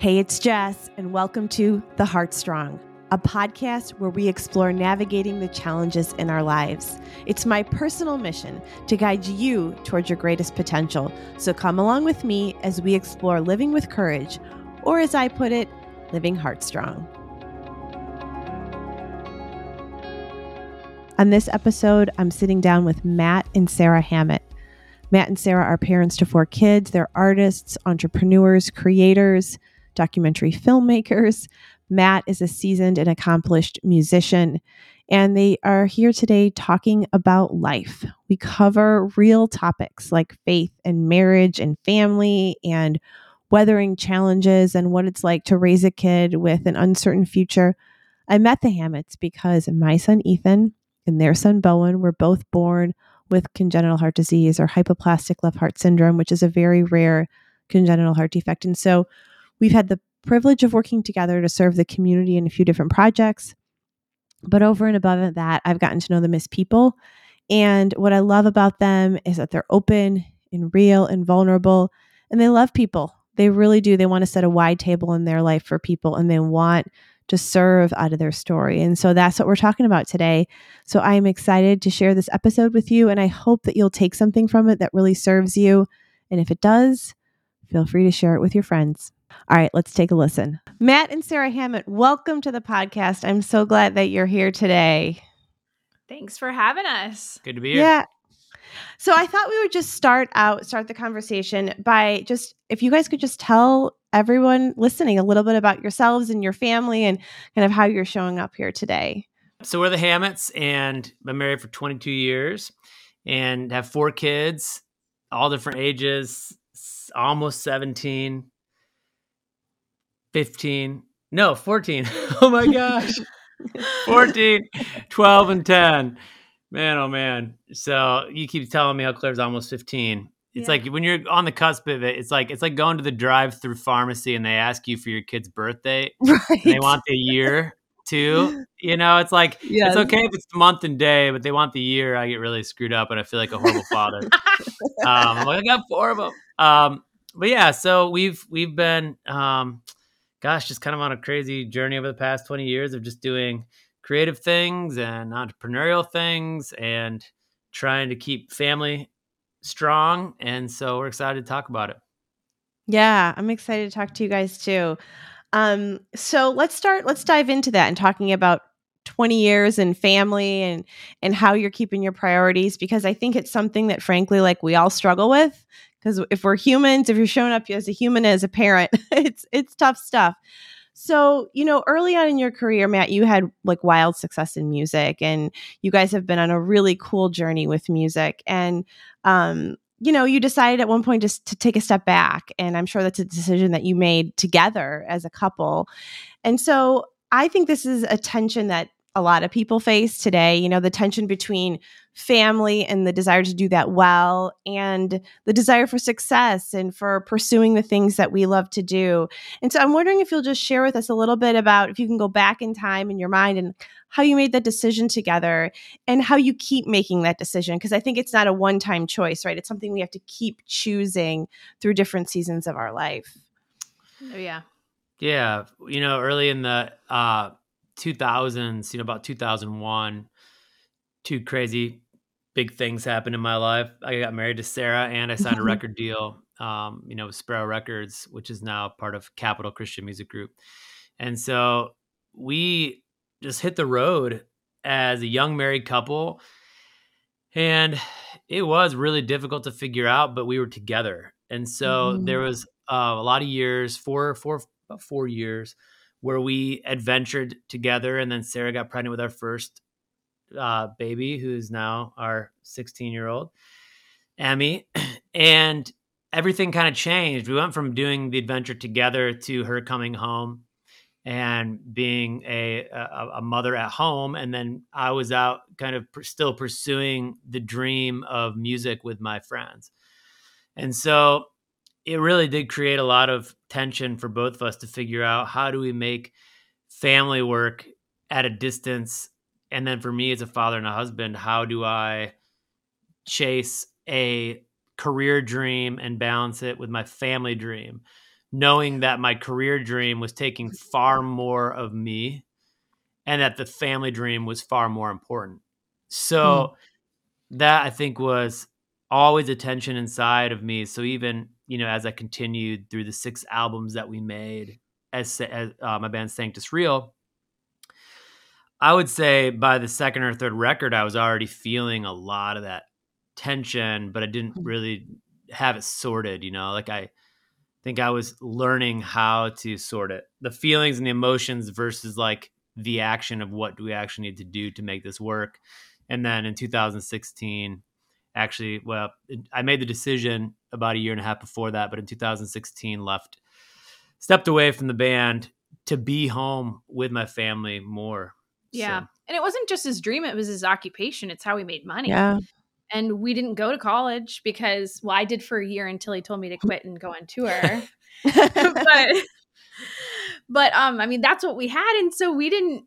Hey, it's Jess, and welcome to The Heart Strong, a podcast where we explore navigating the challenges in our lives. It's my personal mission to guide you towards your greatest potential. So come along with me as we explore living with courage, or as I put it, living heart strong. On this episode, I'm sitting down with Matt and Sarah Hammitt. Matt and Sarah are parents to four kids. They're artists, entrepreneurs, creators documentary filmmakers. Matt is a seasoned and accomplished musician, and they are here today talking about life. We cover real topics like faith and marriage and family and weathering challenges and what it's like to raise a kid with an uncertain future. I met the Hammitts because my son Ethan and their son Bowen were both born with congenital heart disease or hypoplastic left heart syndrome, which is a very rare congenital heart defect. And so We've had the privilege of working together to serve the community in a few different projects. But over and above that, I've gotten to know the Miss people. And what I love about them is that they're open and real and vulnerable, and they love people. They really do. They want to set a wide table in their life for people, and they want to serve out of their story. And so that's what we're talking about today. So I am excited to share this episode with you, and I hope that you'll take something from it that really serves you. And if it does, feel free to share it with your friends. All right, let's take a listen. Matt and Sarah Hammitt, welcome to the podcast. I'm so glad that you're here today. Thanks for having us. Good to be here. Yeah. So I thought we would just start out, start the conversation by just if you guys could just tell everyone listening a little bit about yourselves and your family and kind of how you're showing up here today. So we're the Hammitts and been married for 22 years and have four kids, all different ages, almost 17, 15, no, 14. oh my gosh. 14, 12, and 10. Man, oh man. So you keep telling me how Claire's almost 15. It's yeah. like when you're on the cusp of it, it's like it's like going to the drive-through pharmacy and they ask you for your kid's birthday. Right. they want the year too. You know, it's like yes. it's okay if it's month and day, but they want the year. I get really screwed up and I feel like a horrible father. um, like, I got four of them. Um, but yeah, so we've we've been um, gosh, just kind of on a crazy journey over the past 20 years of just doing creative things and entrepreneurial things and trying to keep family strong. And so we're excited to talk about it. Yeah, I'm excited to talk to you guys too. Um, so let's start, let's dive into that and talking about 20 years and family and and how you're keeping your priorities because I think it's something that frankly like we all struggle with because if we're humans, if you're showing up as a human as a parent, it's it's tough stuff. So, you know, early on in your career, Matt, you had like wild success in music and you guys have been on a really cool journey with music. And um, you know, you decided at one point just to take a step back. And I'm sure that's a decision that you made together as a couple. And so I think this is a tension that a lot of people face today. You know, the tension between family and the desire to do that well, and the desire for success and for pursuing the things that we love to do. And so I'm wondering if you'll just share with us a little bit about if you can go back in time in your mind and how you made that decision together and how you keep making that decision. Because I think it's not a one time choice, right? It's something we have to keep choosing through different seasons of our life. Oh, yeah. Yeah. You know, early in the, uh, 2000s, you know, about 2001, two crazy big things happened in my life. I got married to Sarah and I signed a record deal, um, you know, with Sparrow Records, which is now part of Capitol Christian Music Group. And so we just hit the road as a young married couple. And it was really difficult to figure out, but we were together. And so mm-hmm. there was uh, a lot of years, four, four, about four years where we adventured together. And then Sarah got pregnant with our first uh, baby, who's now our 16 year old, Emmy. And everything kind of changed. We went from doing the adventure together to her coming home and being a, a, a mother at home. And then I was out kind of pr- still pursuing the dream of music with my friends. And so it really did create a lot of tension for both of us to figure out how do we make family work at a distance and then for me as a father and a husband how do i chase a career dream and balance it with my family dream knowing that my career dream was taking far more of me and that the family dream was far more important. So mm. that I think was always a tension inside of me. So even, you know, as I continued through the six albums that we made as, as uh, my band Sanctus Real, I would say by the second or third record, I was already feeling a lot of that tension, but I didn't hmm. really have it sorted, you know, like I think I was learning how to sort it the feelings and the emotions versus like the action of what do we actually need to do to make this work. And then in 2016, actually, well, I made the decision about a year and a half before that, but in 2016, left, stepped away from the band to be home with my family more. Yeah. So. And it wasn't just his dream, it was his occupation. It's how he made money. Yeah. And we didn't go to college because, well, I did for a year until he told me to quit and go on tour. but, but, um, I mean, that's what we had. And so we didn't,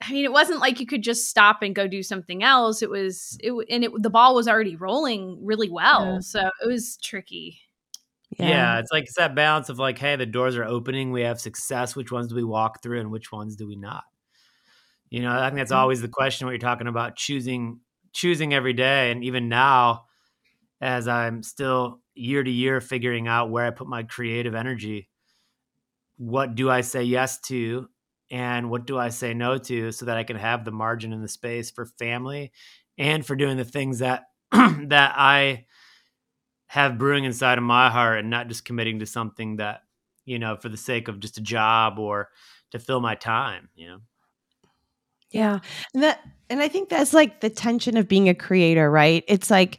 I mean, it wasn't like you could just stop and go do something else. It was, it, and it, the ball was already rolling really well. Yeah. So it was tricky. Yeah. yeah. it's like it's that balance of like, hey, the doors are opening, we have success. Which ones do we walk through, and which ones do we not? You know, I think that's mm-hmm. always the question What you're talking about choosing choosing every day. And even now, as I'm still year to year figuring out where I put my creative energy, what do I say yes to and what do I say no to so that I can have the margin and the space for family and for doing the things that that I have brewing inside of my heart and not just committing to something that, you know, for the sake of just a job or to fill my time, you know. Yeah. And that and I think that's like the tension of being a creator, right? It's like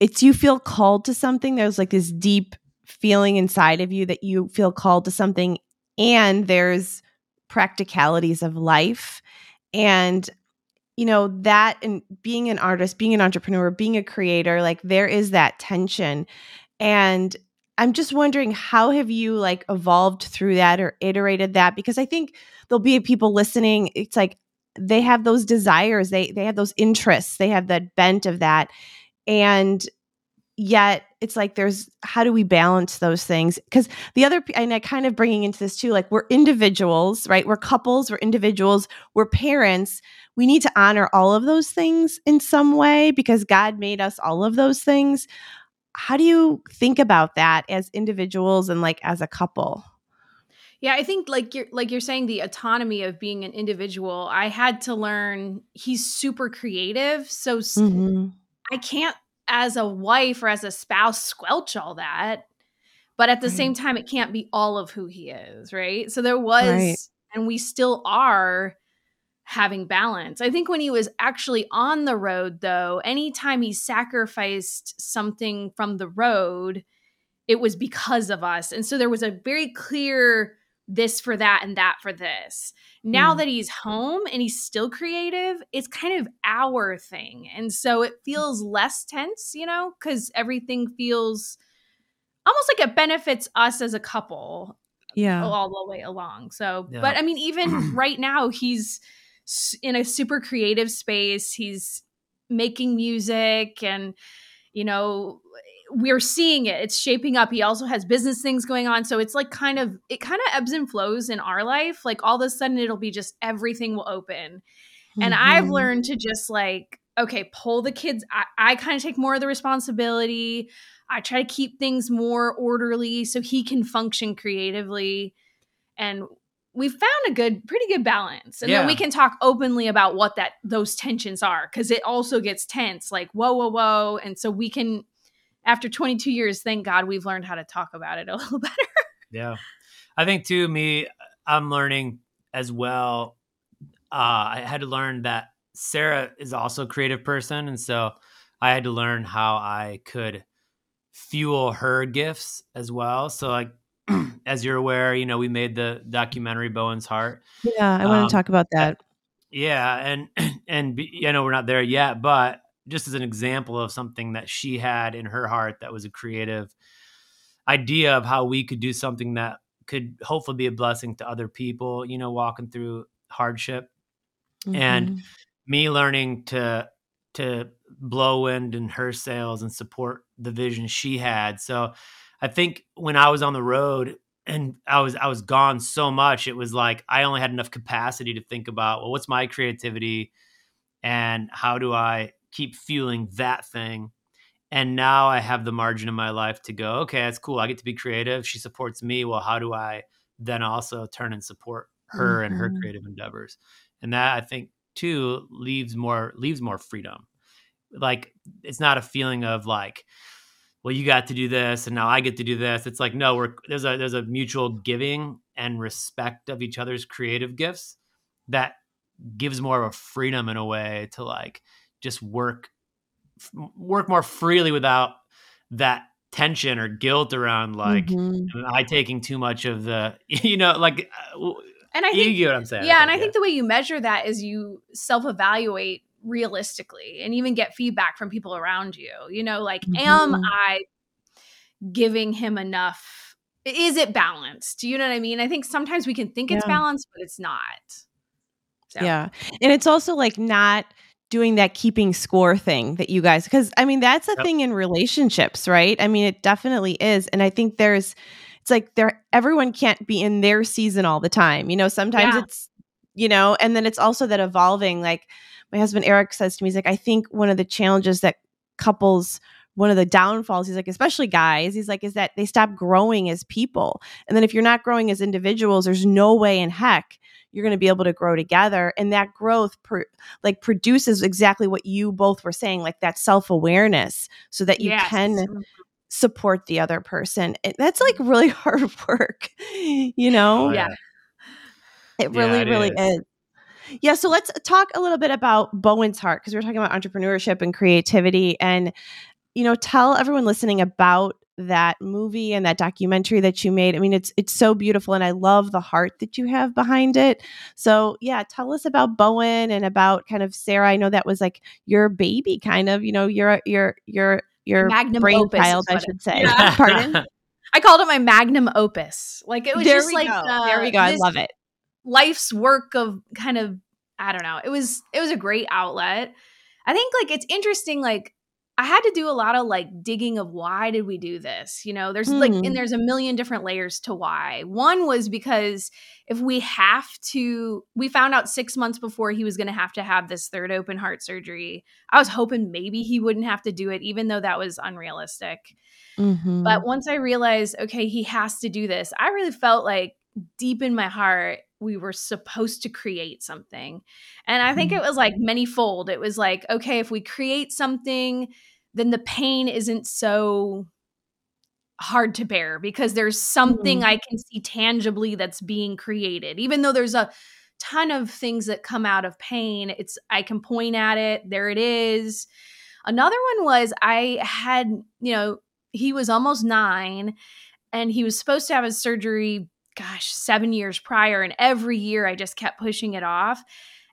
it's you feel called to something. There's like this deep feeling inside of you that you feel called to something and there's practicalities of life. And you know that and being an artist, being an entrepreneur, being a creator, like there is that tension. And I'm just wondering how have you like evolved through that or iterated that? Because I think there'll be people listening it's like they have those desires they they have those interests they have that bent of that. And yet it's like there's how do we balance those things because the other and i kind of bringing into this too like we're individuals right we're couples we're individuals we're parents we need to honor all of those things in some way because god made us all of those things how do you think about that as individuals and like as a couple yeah, I think like you're like you're saying the autonomy of being an individual. I had to learn he's super creative, so mm-hmm. I can't as a wife or as a spouse squelch all that. But at the right. same time it can't be all of who he is, right? So there was right. and we still are having balance. I think when he was actually on the road though, anytime he sacrificed something from the road, it was because of us. And so there was a very clear this for that and that for this. Now mm. that he's home and he's still creative, it's kind of our thing. And so it feels less tense, you know, because everything feels almost like it benefits us as a couple. Yeah. All the way along. So, yeah. but I mean, even right now, he's in a super creative space. He's making music and, you know, we're seeing it it's shaping up he also has business things going on so it's like kind of it kind of ebbs and flows in our life like all of a sudden it'll be just everything will open mm-hmm. and i've learned to just like okay pull the kids i, I kind of take more of the responsibility i try to keep things more orderly so he can function creatively and we found a good pretty good balance and yeah. then we can talk openly about what that those tensions are because it also gets tense like whoa whoa whoa and so we can after 22 years, thank God we've learned how to talk about it a little better. yeah. I think too, me, I'm learning as well. Uh, I had to learn that Sarah is also a creative person. And so I had to learn how I could fuel her gifts as well. So like, as you're aware, you know, we made the documentary Bowen's Heart. Yeah, I want um, to talk about that. Yeah, and and you know we're not there yet, but just as an example of something that she had in her heart that was a creative idea of how we could do something that could hopefully be a blessing to other people, you know, walking through hardship. Mm-hmm. And me learning to to blow wind in her sails and support the vision she had. So I think when I was on the road, and I was I was gone so much. It was like I only had enough capacity to think about well, what's my creativity, and how do I keep fueling that thing. And now I have the margin in my life to go, okay, that's cool. I get to be creative. She supports me. Well, how do I then also turn and support her mm-hmm. and her mm-hmm. creative endeavors? And that I think too leaves more leaves more freedom. Like it's not a feeling of like, well, you got to do this and now I get to do this. It's like, no, we're there's a there's a mutual giving and respect of each other's creative gifts that gives more of a freedom in a way to like just work work more freely without that tension or guilt around like mm-hmm. I taking too much of the you know like uh, and I think you get what I'm saying. Yeah, I think, and I yeah. think the way you measure that is you self-evaluate realistically and even get feedback from people around you. You know, like, mm-hmm. am I giving him enough? Is it balanced? Do you know what I mean? I think sometimes we can think yeah. it's balanced, but it's not. So. Yeah. And it's also like not doing that keeping score thing that you guys because I mean that's a yep. thing in relationships, right? I mean it definitely is. And I think there's it's like there everyone can't be in their season all the time. You know, sometimes yeah. it's you know, and then it's also that evolving like my husband Eric says to me, he's like, I think one of the challenges that couples, one of the downfalls, he's like, especially guys, he's like, is that they stop growing as people. And then if you're not growing as individuals, there's no way in heck you're going to be able to grow together and that growth per, like produces exactly what you both were saying like that self-awareness so that you yes. can support the other person it, that's like really hard work you know yeah it really yeah, it really is. is. Yeah, so let's talk a little bit about Bowen's Heart because we're talking about entrepreneurship and creativity and you know, tell everyone listening about that movie and that documentary that you made. I mean, it's it's so beautiful and I love the heart that you have behind it. So, yeah, tell us about Bowen and about kind of Sarah. I know that was like your baby kind of, you know, your your your your magnum brain child, I should say. Yeah. Pardon? I called it my magnum opus. Like it was there just like uh, there we go. I love it life's work of kind of I don't know. It was it was a great outlet. I think like it's interesting like I had to do a lot of like digging of why did we do this? You know, there's mm. like and hmm. there's a million different layers to why. One was because if we have to we found out 6 months before he was going to have to have this third open heart surgery. I was hoping maybe he wouldn't have to do it even though that was unrealistic. Mm-hmm. But once I realized okay, he has to do this, I really felt like deep in my heart we were supposed to create something. And I think it mm-hmm. was like manyfold. It was like, okay, if we create something, then the pain isn't so hard to bear because there's something mm. I can see tangibly that's being created. Even though there's a ton of things that come out of pain, it's I can point at it, there it is. Another one was I had, you know, he was almost 9 and he was supposed to have his surgery gosh, seven years prior. And every year I just kept pushing it off.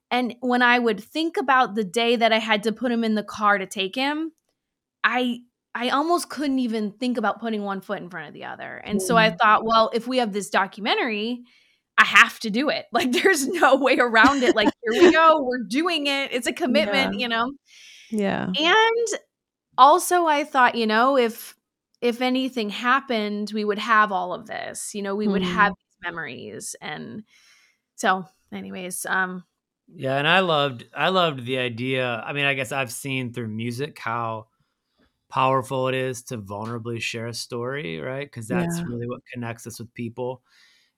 And when I would think about the day that I had to put him in the car to take him, I I almost couldn't even think about putting one foot in front of the other. And so I mm. thought, well, if we have this documentary, I have to do it. Like there's no way around it. Like here we go, we're doing it. It's a commitment, yeah. you know. Yeah. And also I thought, you know, if if anything happened, we would have all of this. You know, we mm would have these memories. And so, anyways, um, yeah, and I loved I loved the idea. I mean, I guess I've seen through music how powerful it is to vulnerably share a story, right? Because that's yeah. really what connects us with people.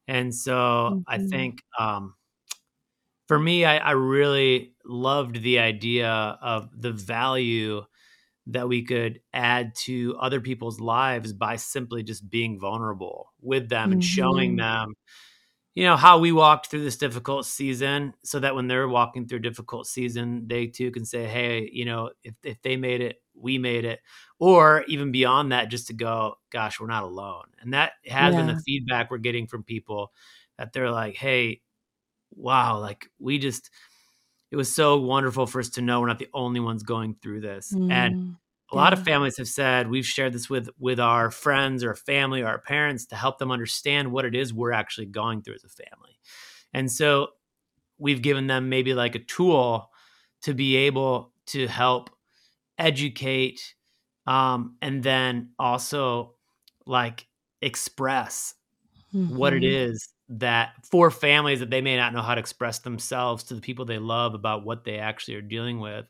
And so mm-hmm. I think um, for me, I, I really loved the idea of the value that we could add to other people's lives by simply just being vulnerable with them mm-hmm. and showing mm-hmm. them you know how we walked through this difficult season so that when they're walking through a difficult season they too can say hey you know if, if they made it we made it or even beyond that just to go gosh we're not alone and that has yeah. been the feedback we're getting from people that they're like hey wow like we just it was so wonderful for us to know we're not the only ones going through this. Mm, and a lot of families have said we've shared this with with our friends or family or our parents to help them understand what it is we're actually going through as a family. And so we've given them maybe like a tool to be able to help educate um, and then also like express mm-hmm. what it mm-hmm. is that for families that they may not know how to express themselves to the people they love about what they actually are dealing with.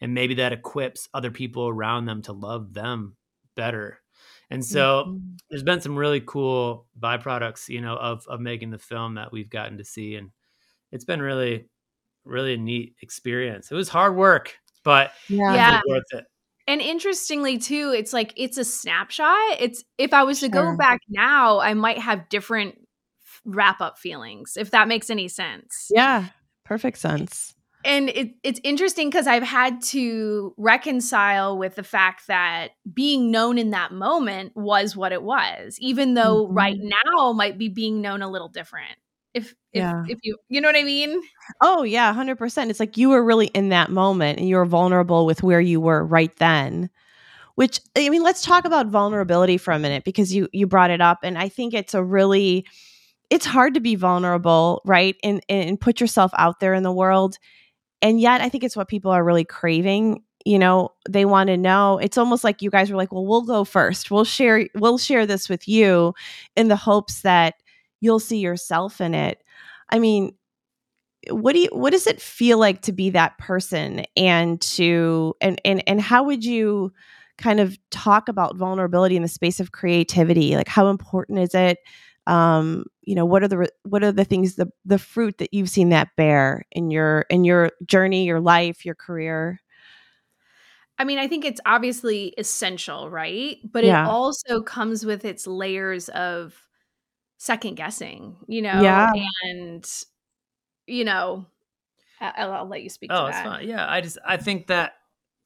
And maybe that equips other people around them to love them better. And so mm-hmm. there's been some really cool byproducts you know of of making the film that we've gotten to see. And it's been really really a neat experience. It was hard work but yeah, yeah. worth it. And interestingly too it's like it's a snapshot. It's if i was sure. to go back now i might have different wrap up feelings if that makes any sense yeah perfect sense and it, it's interesting because I've had to reconcile with the fact that being known in that moment was what it was, even though mm-hmm. right now might be being known a little different. If if yeah. if you you know what I mean? Oh yeah, hundred percent. It's like you were really in that moment and you were vulnerable with where you were right then. Which I mean, let's talk about vulnerability for a minute because you you brought it up, and I think it's a really it's hard to be vulnerable, right? And and put yourself out there in the world and yet I think it's what people are really craving. You know, they want to know. It's almost like you guys were like, "Well, we'll go first. We'll share we'll share this with you in the hopes that you'll see yourself in it." I mean, what do you what does it feel like to be that person and to and and and how would you kind of talk about vulnerability in the space of creativity? Like how important is it? Um, you know what are the what are the things the the fruit that you've seen that bear in your in your journey your life your career I mean, I think it's obviously essential, right? But yeah. it also comes with its layers of second guessing, you know? Yeah. And, you know, I'll, I'll let you speak oh, to that. Fine. Yeah. I just, I think that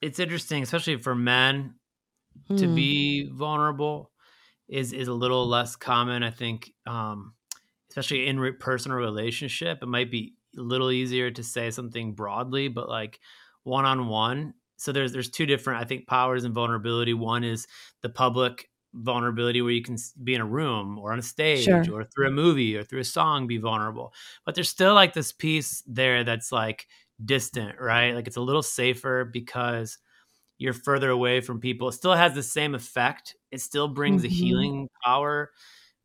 it's interesting, especially for men mm. to hmm. be vulnerable is is a little less common. I think, um, especially in re- personal relationship, it might be a little easier to say something broadly, but like one on one. So there's there's two different I think powers and vulnerability. One is the public vulnerability where you can be in a room or on a stage sure. or through a movie or through a song be vulnerable. But there's still like this piece there that's like distant, right? Like it's a little safer because you're further away from people. It still has the same effect. It still brings mm-hmm. a healing power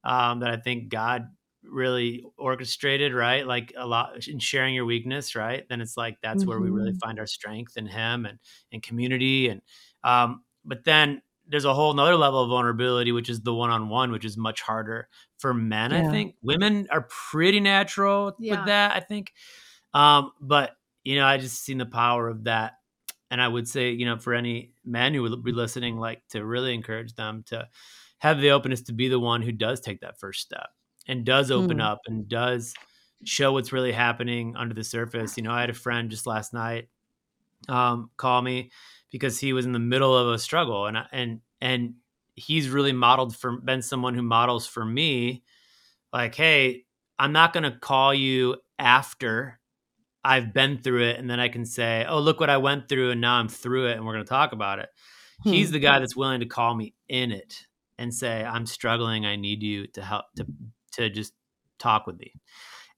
um, that I think God really orchestrated, right? Like a lot in sharing your weakness, right? Then it's like that's mm-hmm. where we really mm-hmm. find our strength in Him and in community. And um, but then there's a whole nother level of vulnerability, which is the one on one, which is much harder for men. Yeah. I think women are pretty natural yeah. with that. I think, um, but you know, I just seen the power of that and I would say, you know, for any man who would be listening, like to really encourage them to have the openness to be the one who does take that first step and does open mm. up and does show what's really happening under the surface. You know, I had a friend just last night um, call me because he was in the middle of a struggle, and and and he's really modeled for been someone who models for me, like, hey, I'm not going to call you after I've been through it and then I can say, "Oh, look what I went through and now I'm through it and we're going to talk about it." Hmm. He's the guy that's willing to call me in it and say, "I'm struggling. I need you to help to to just talk with me."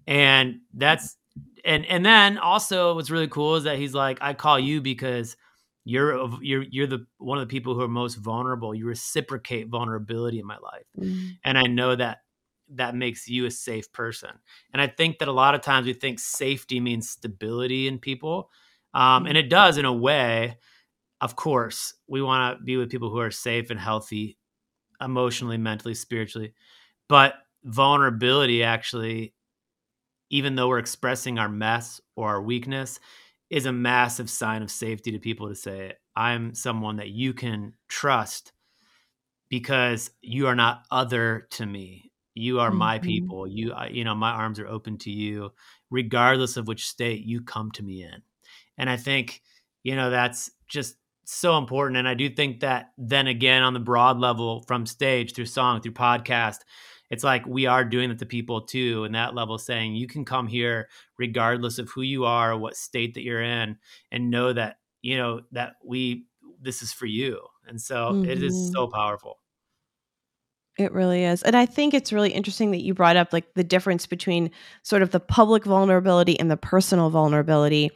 And that's and and then also what's really cool is that he's like, "I call you because you're you're you're the one of the people who are most vulnerable. You reciprocate vulnerability in my life." Mm-hmm. And I know that that makes you a safe person. And I think that a lot of times we think safety means stability in people. Um, and mm-hmm. it does in a way. Of course, we want to be with people who are safe and healthy emotionally, mentally, spiritually. But vulnerability actually, even though we're expressing our mess or our weakness, is a massive sign of safety to people to say, I'm someone that you can trust because you are not other to me you are my mm-hmm. people you you know my arms are open to you regardless of which state you come to me in and i think you know that's just so important and i do think that then again on the broad level from stage through song through podcast it's like we are doing it to people too and that level saying you can come here regardless of who you are what state that you're in and know that you know that we this is for you and so mm-hmm. it is mm-hmm. so powerful it really is. And I think it's really interesting that you brought up like the difference between sort of the public vulnerability and the personal vulnerability.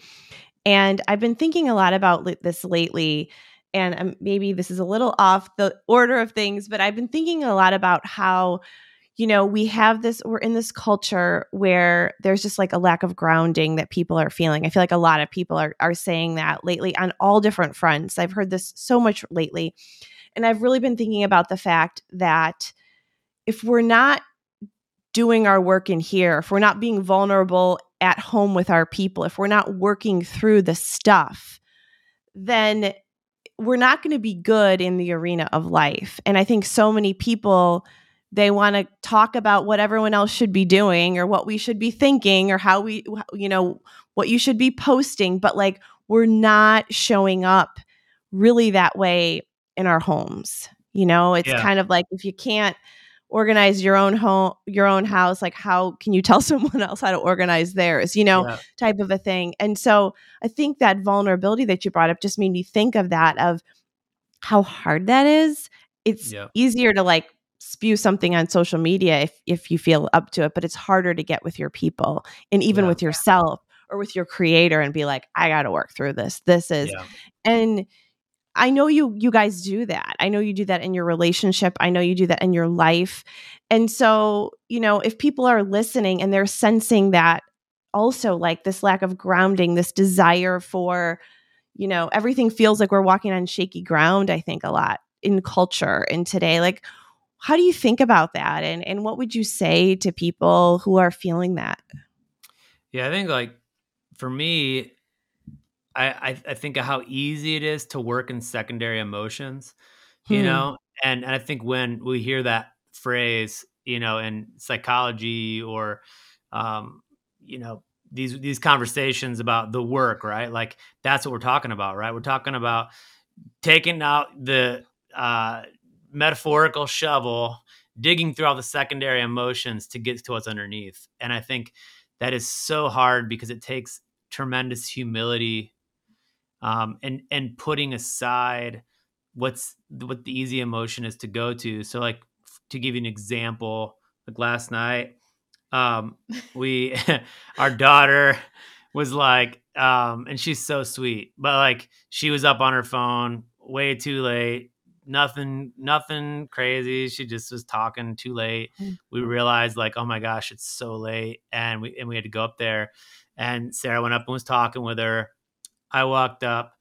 And I've been thinking a lot about this lately. And um, maybe this is a little off the order of things, but I've been thinking a lot about how, you know, we have this, we're in this culture where there's just like a lack of grounding that people are feeling. I feel like a lot of people are, are saying that lately on all different fronts. I've heard this so much lately. And I've really been thinking about the fact that if we're not doing our work in here, if we're not being vulnerable at home with our people, if we're not working through the stuff, then we're not going to be good in the arena of life. And I think so many people they want to talk about what everyone else should be doing or what we should be thinking or how we you know what you should be posting but like we're not showing up really that way in our homes you know it's yeah. kind of like if you can't organize your own home your own house like how can you tell someone else how to organize theirs you know yeah. type of a thing and so i think that vulnerability that you brought up just made me think of that of how hard that is it's yeah. easier to like spew something on social media if if you feel up to it but it's harder to get with your people and even with yourself or with your creator and be like i got to work through this this is and i know you you guys do that. I know you do that in your relationship. I know you do that in your life. And so you know if people are listening and they're sensing that also like this lack of grounding this desire for you know everything feels like we're walking on shaky ground i think a lot in culture in today like how do you think about that? And and what would you say to people who are feeling that? Yeah i think like for me i i, think of how easy it is to work in secondary emotions you hmm. know and, and i think when we hear that phrase you know in psychology or um you know these these conversations about the work right like that's what we're talking about right we're talking about taking out the uh metaphorical shovel digging through all the secondary emotions to get to what's underneath. And I think that is so hard because it takes tremendous humility um, and and putting aside what's what the easy emotion is to go to. So like to give you an example, like last night, um, we our daughter was like, um, and she's so sweet, but like she was up on her phone way too late. Nothing nothing crazy. She just was talking too late. Mm. we realized like oh my gosh it's so late and we and we had to go up there. And sarah went up and was talking with her i walked up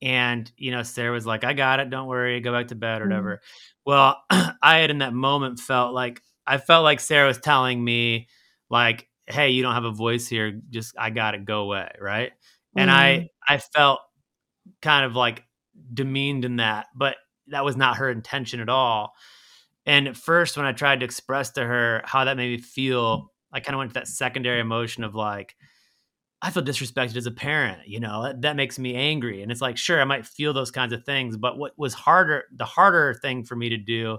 and you know sarah was like i got it don't worry go back to bed or mm-hmm. whatever well i had in that moment felt like i felt like sarah was telling me like hey you don't have a voice here just i got it go away right mm-hmm. and i mm. i felt kind of like demeaned in that but that was not her intention at all. And at first, when I tried to express to her how that made me feel, I kind of went to that secondary emotion of like, I feel disrespected as a parent, you know, that, that, makes me angry. And it's like, sure, I might feel those kinds of things. But what was harder, the harder thing for me to do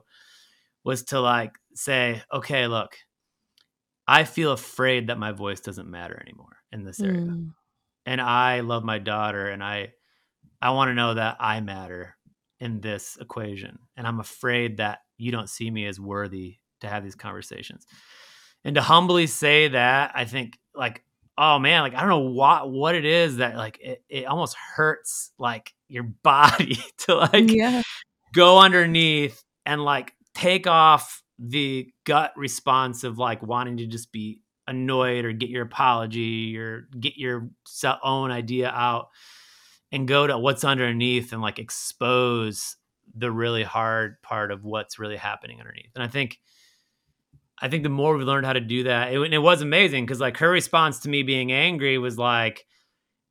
was to like say, okay, look, I feel afraid that my voice doesn't matter anymore in this area. Mm. And I love my daughter and I, I want to know that I matter in this equation. And I'm afraid that you don't see me as worthy to have these conversations. And to humbly say that, I think like, oh man, like I don't know what what it is that like it, it almost hurts like your body to like yeah. go underneath and like take off the gut response of like wanting to just be annoyed or get your apology or get your own idea out and go to what's underneath and like expose the really hard part of what's really happening underneath. And I think I think the more we learned how to do that, it, it was amazing because like her response to me being angry was like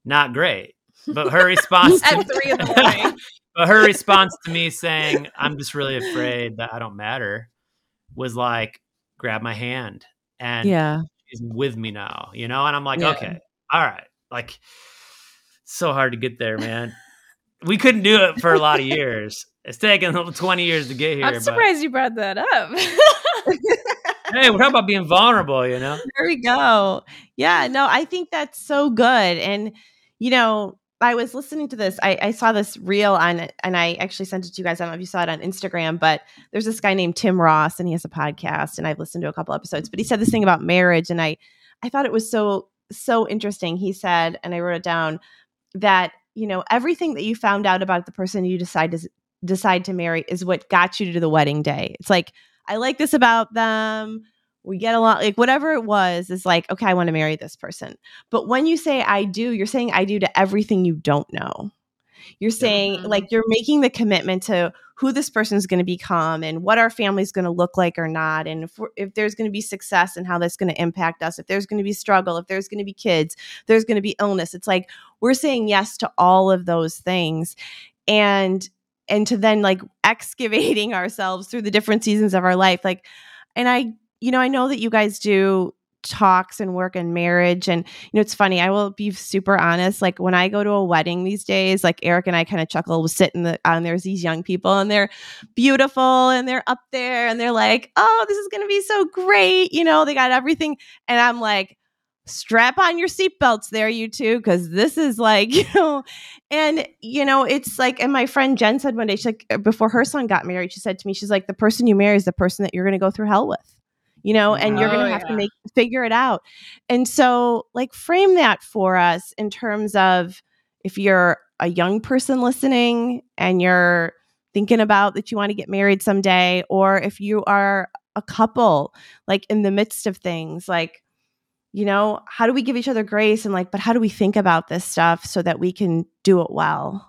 not great, but her response at three in the morning. but her response to me saying I'm just really afraid that I don't matter was like grab my hand and yeah, she's with me now, you know. And I'm like, yeah. okay, all right, like so hard to get there, man. we couldn't do it for a lot of years. It's taken 20 years to get here. I'm surprised but... you brought that up. hey, we're about being vulnerable, you know? There we go. Yeah, no, I think that's so good. And, you know, I was listening to this. I, I, saw this reel on, and I actually sent it to you guys. I don't know if you saw it on Instagram, but there's this guy named Tim Ross, and he has a podcast, and I've listened to a couple episodes. But he said this thing about marriage, and I, I thought it was so so interesting. He said, and I wrote it down that you know everything that you found out about the person you decide to decide to marry is what got you to the wedding day. It's like I like this about them. we get along like whatever it was is like okay i want to marry this person but when you say i do you're saying i do to everything you don't know you're saying mm-hmm. like you're making the commitment to who this person is going to become and what our family is going to look like or not and if, if there's going to be success and how that's going to impact us if there's going to be struggle if there's going to be kids there's going to be illness it's like we're saying yes to all of those things and and to then like excavating ourselves through the different seasons of our life like and i you know i know that you guys do talks and work and marriage and you know it's funny i will be super honest like when i go to a wedding these days like eric and i kind of chuckle we'll sit in the uh, and there's these young people and they're beautiful and they're up there and they're like oh this is gonna be so great you know they got everything and i'm like strap on your seatbelts there you two because this is like you know and you know it's like and my friend jen said one day she like uh, before her son got married she said to me she's like the person you marry is the person that you're going to go through hell with you know and you're going to oh, have yeah. to make figure it out and so like frame that for us in terms of if you're a young person listening and you're thinking about that you want to get married someday or if you are a couple like in the midst of things like you know how do we give each other grace and like but how do we think about this stuff so that we can do it well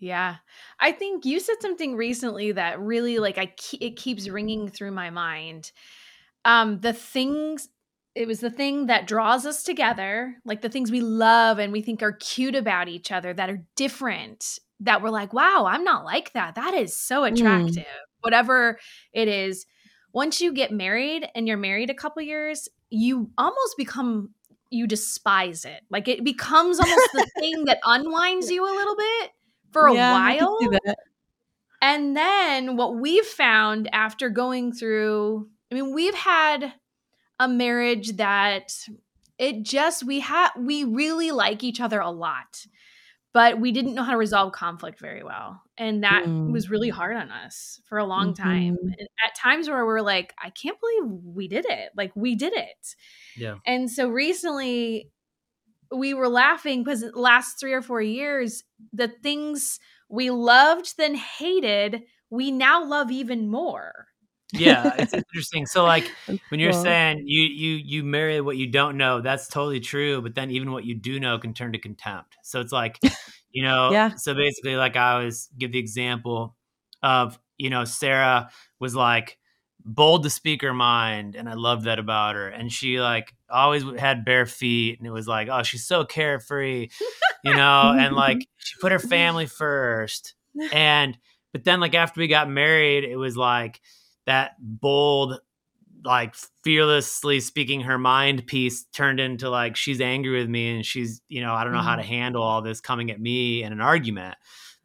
yeah. I think you said something recently that really like I ke- it keeps ringing through my mind um the things it was the thing that draws us together like the things we love and we think are cute about each other that are different that we're like wow i'm not like that that is so mm. attractive mm. whatever it is once you get married and you're married a couple years you almost become you despise it. Like it becomes almost the thing that unwinds you a little bit for a yeah, while. and then what we've found after going through I mean, we've had a marriage that it just we had we really like each other a lot but we didn't know how to resolve conflict very well and that mm. was really hard on us for a long mm-hmm. time at times where we're like i can't believe we did it like we did it yeah and so recently we were laughing because last three or four years the things we loved then hated we now love even more yeah, it's interesting. So like when you're saying you you you marry what you don't know, that's totally true. But then even what you do know can turn to contempt. So it's like, you know, yeah. So basically, like I always give the example of you know Sarah was like bold to speak her mind, and I loved that about her. And she like always had bare feet, and it was like, oh, she's so carefree, you know, and like she put her family first. And but then like after we got married, it was like that bold like fearlessly speaking her mind piece turned into like she's angry with me and she's you know i don't know mm-hmm. how to mm-hmm. handle all this coming at me in an argument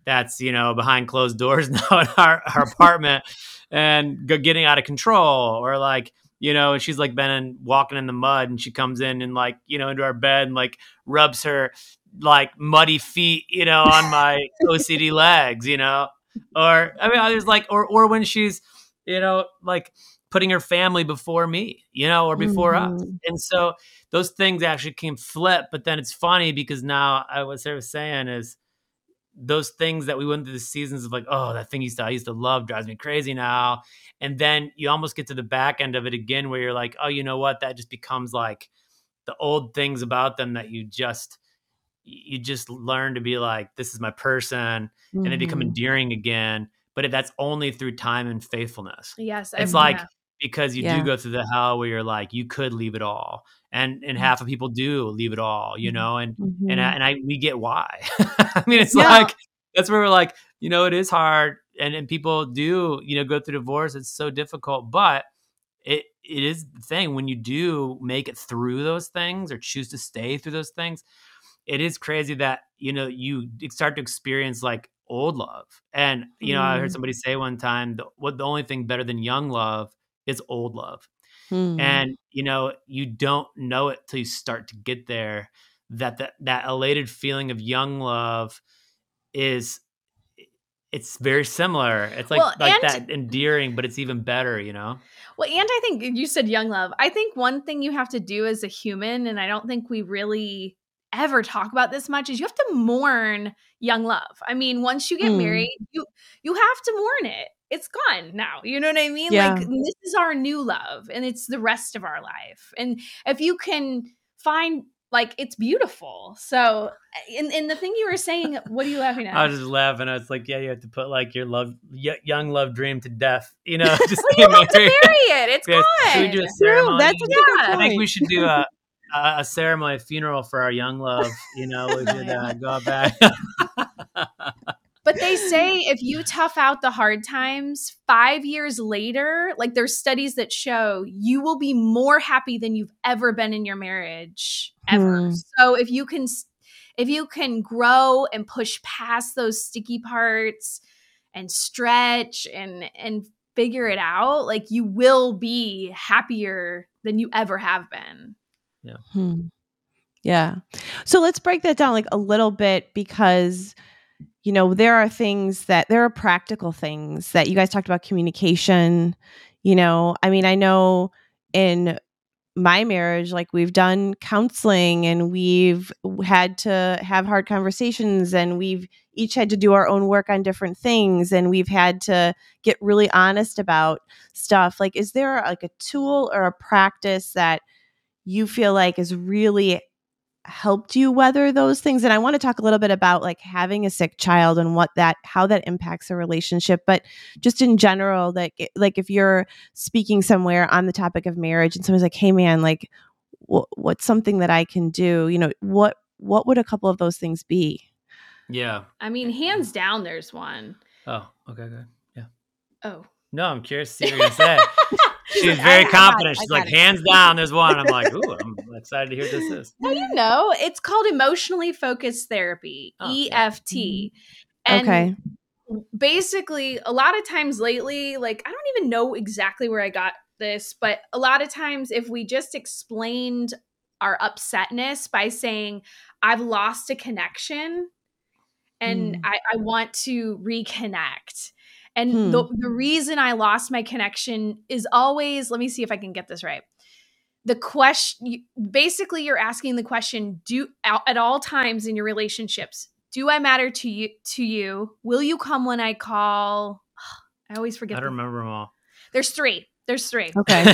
that's you know behind closed doors now in our, our apartment and getting out of control or like you know and she's like been in, walking in the mud and she comes in and like you know into our bed and like rubs her like muddy feet you know on my ocd legs you know or i mean there's like or or when she's you know, like putting her family before me, you know, or before mm-hmm. us. And so those things actually can flip. But then it's funny because now I was Sarah was saying is those things that we went through the seasons of like, oh, that thing used to I used to love drives me crazy now. And then you almost get to the back end of it again where you're like, oh, you know what? That just becomes like the old things about them that you just you just learn to be like, this is my person, mm-hmm. and they become mm-hmm. endearing again but that's only through time and faithfulness. Yes, it's like yeah. because you yeah. do go through the hell where you're like you could leave it all, and and mm-hmm. half of people do leave it all, you mm-hmm. know, and mm-hmm. and I, and I we get why. I mean, it's yeah. like that's where we're like, you know, it is hard, and and people do, you know, go through divorce. It's so difficult, but it it is the thing when you do make it through those things or choose to stay through those things. It is crazy that you know you start to experience like old love. And you know, mm. I heard mm. somebody say one time, the, what the only thing better than young love is old love. Mm. And you know, you don't know it till you start to get there. That that that elated feeling of young love is it's very similar. It's like well, like that endearing, but it's even better, you know. Well, and I think you said young love. I think one thing you have to do as a human, and I don't think we really ever talk about this much is you have to mourn young love. I mean, once you get mm. married, you you have to mourn it. it's gone now. You know what I mean? Yeah. Like this is our new love and it's the rest of our life. And if you can find like it's beautiful. So in in the thing you were saying, what are you laughing at? I was just laughing. I was like, yeah, you have to put like your love, y- young love dream to death. You know, just well, you have to bury it. It's Yeah, gone. should we do a ceremony? that's a good Yeah. I think we should do a, a a ceremony, a funeral for our young love. You know, we should uh, go back. But they say if you tough out the hard times, five years later, like there's studies that show you will be more happy than you've ever been in your marriage ever. Hmm. So if you can, if you can grow and push past those sticky parts and stretch and and figure it out, like you will be happier than you ever have been. Hmm. Yeah. So let's break that down like a little bit because you know there are things that there are practical things that you guys talked about communication, you know. I mean, I know in my marriage like we've done counseling and we've had to have hard conversations and we've each had to do our own work on different things and we've had to get really honest about stuff. Like is there like a tool or a practice that you feel like has really helped you weather those things and i want to talk a little bit about like having a sick child and what that how that impacts a relationship but just in general like like if you're speaking somewhere on the topic of marriage and someone's like hey man like wh- what's something that i can do you know what what would a couple of those things be yeah. I mean, hands down, there's one. Oh, okay, good. Yeah oh, No, I'm curious to see what you're gonna say. She's like, very I- I confident. it, I like, it. hands down, there's one. I'm like, ooh, I'm excited to hear what this is. no, you know, it's called emotionally focused therapy, Oh, okay. EFT. And okay basically, a lot of times lately, like I don't even know exactly where I got this, but a lot of times if we just explained our upsetness by saying, I've lost a connection and Hmm. I, I want to reconnect. And Hmm. the, the reason I lost my connection is always, let me see if I can get this right. The question, basically, you're asking the question: Do at all times in your relationships, do I matter to you? To you, will you come when I call? I always I forget. don't the- remember them all. There's three. There's three. okay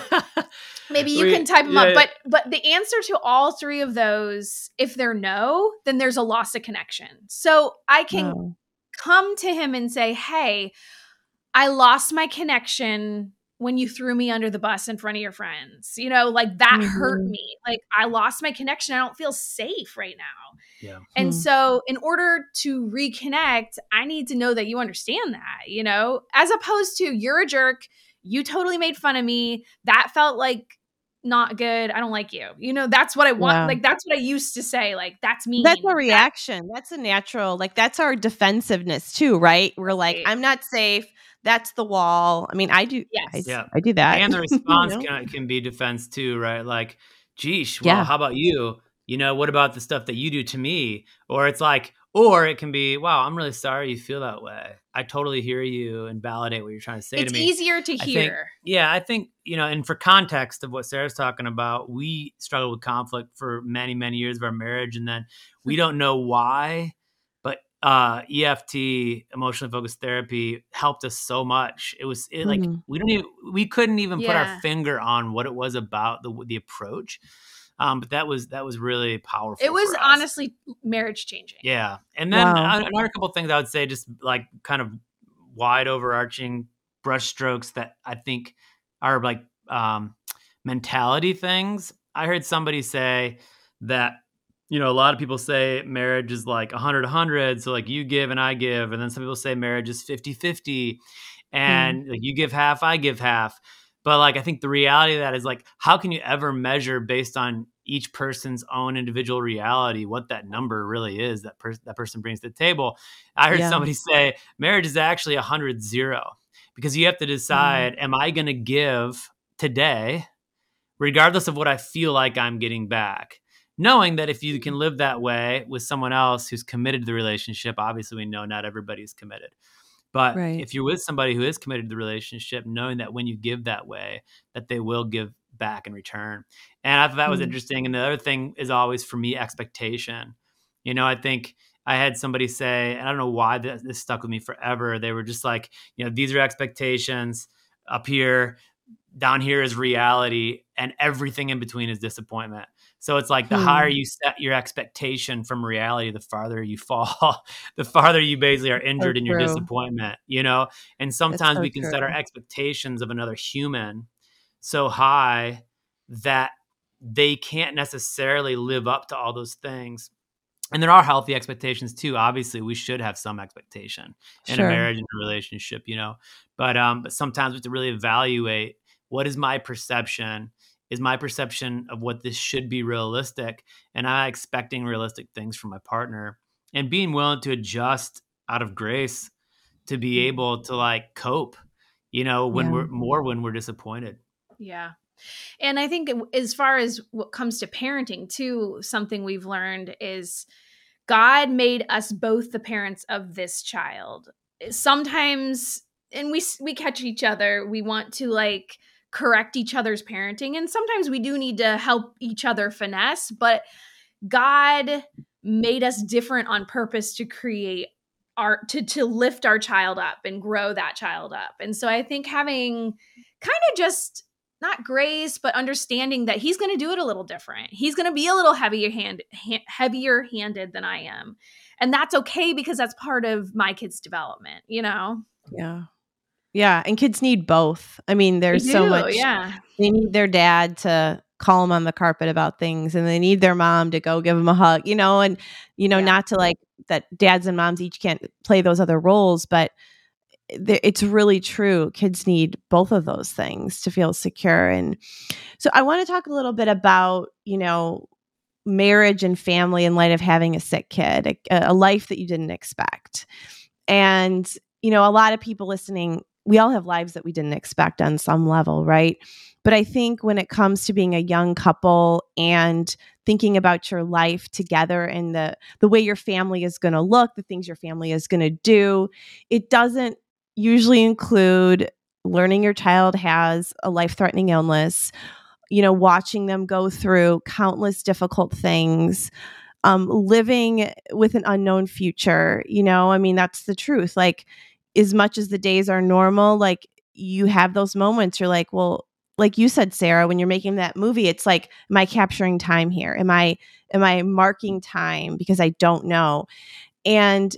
Maybe you We- can type them yeah, up, but but the answer to all three of those, if they're no, then there's a loss of connection. So I can Wow. Come to him and say, Hey, I lost my connection when you threw me under the bus in front of your friends. You know, like that hurt Mhm. me. Like I lost my connection. I don't feel safe right now. Yeah. And Hmm. so, in order to reconnect, I need to know that you understand that, you know, as opposed to you're a jerk. You totally made fun of me. That felt like not good. I don't like you. You know, that's what I want. Yeah. Like, that's what I used to say. Like, that's me. That's a reaction. That's a natural, like that's our defensiveness too, right? We're like, Right. I'm not safe. That's the wall. I mean, I do. I, Yeah. I do that. and the response know? can, can be defense too, right? Like, geesh, well, Yeah. how about you? You know, what about the stuff that you do to me? Or it's like, or it can be, wow, I'm really sorry you feel that way. I totally hear you and validate what you're trying to say It's to me. easier to I think- hear. Yeah, I think, you know, and for context of what Sarah's talking about, we struggled with conflict for many, many years of our marriage. And then we don't know why, but uh EFT, emotionally focused therapy, helped us so much. It was it, like Mhm. we don't even we couldn't even put our finger on what it was about the the approach. Um, but that was that was really powerful. it was honestly marriage changing. Yeah. And then Wow. another couple things I would say, just like kind of wide overarching brushstrokes that I think are like um, mentality things. I heard somebody say that, you know, a lot of people say marriage is like 100 100. So, like, you give and I give. And then some people say marriage is 50 50. And like, you give half, I give half. But like, I think the reality of that is like, how can you ever measure based on each person's own individual reality what that number really is that person that person brings to the table? I heard Yeah. somebody say marriage is actually a hundred zero because you have to mm. decide: Am I going to give today, regardless of what I feel like I'm getting back? Knowing that if you can live that way with someone else who's committed to the relationship, obviously we know not everybody's committed. But Right. if you're with somebody who is committed to the relationship, knowing that when you give that way, that they will give back in return. And I thought that was Mm. interesting. And the other thing is always for me expectation. You know, I think I had somebody say, and I don't know why this, this stuck with me forever. They were just like, you know, these are expectations up here, down here is reality, and everything in between is disappointment. So it's like the hmm. higher you set your expectation from reality, the farther you fall, the farther you basically are injured so in your disappointment, you know? And sometimes so we can true. set our expectations of another human so high that they can't necessarily live up to all those things. And there are healthy expectations too. Obviously, we should have some expectation in sure. a marriage and a relationship, you know. But um, but sometimes we have to really evaluate what is my perception is my perception of what this should be realistic and i expecting realistic things from my partner and being willing to adjust out of grace to be mm-hmm. able to like cope you know when yeah. we're more when we're disappointed yeah and i think as far as what comes to parenting too something we've learned is god made us both the parents of this child sometimes and we we catch each other we want to like correct each other's parenting. And sometimes we do need to help each other finesse, but God made us different on purpose to create our to to lift our child up and grow that child up. And so I think having kind of just not grace but understanding that he's going to do it a little different. He's going to be a little heavier hand, ha- heavier handed than I am. And that's okay because that's part of my kids development, you know. Yeah. Yeah, and kids need both. I mean, there's do, so much. Yeah, they need their dad to call them on the carpet about things, and they need their mom to go give them a hug. You know, and you know, yeah. not to like that. Dads and moms each can't play those other roles, but eh, it's really true. Kids need both of those things to feel secure. And so, I want to talk a little bit about you know marriage and family in light of having a sick kid, a, a life that you didn't expect, and you know, a lot of people listening we all have lives that we didn't expect on some level, right? But I think when it comes to being a young couple and thinking about your life together and the the way your family is going to look, the things your family is going to do, it doesn't usually include learning your child has a life-threatening illness, you know, watching them go through countless difficult things. Um, living with an unknown future, you know, I mean, that's the truth. Like, as much as the days are normal, like you have those moments you're like, well, like you said, Sarah, when you're making that movie, it's like, am I capturing time here? Am I am I marking time because I don't know? And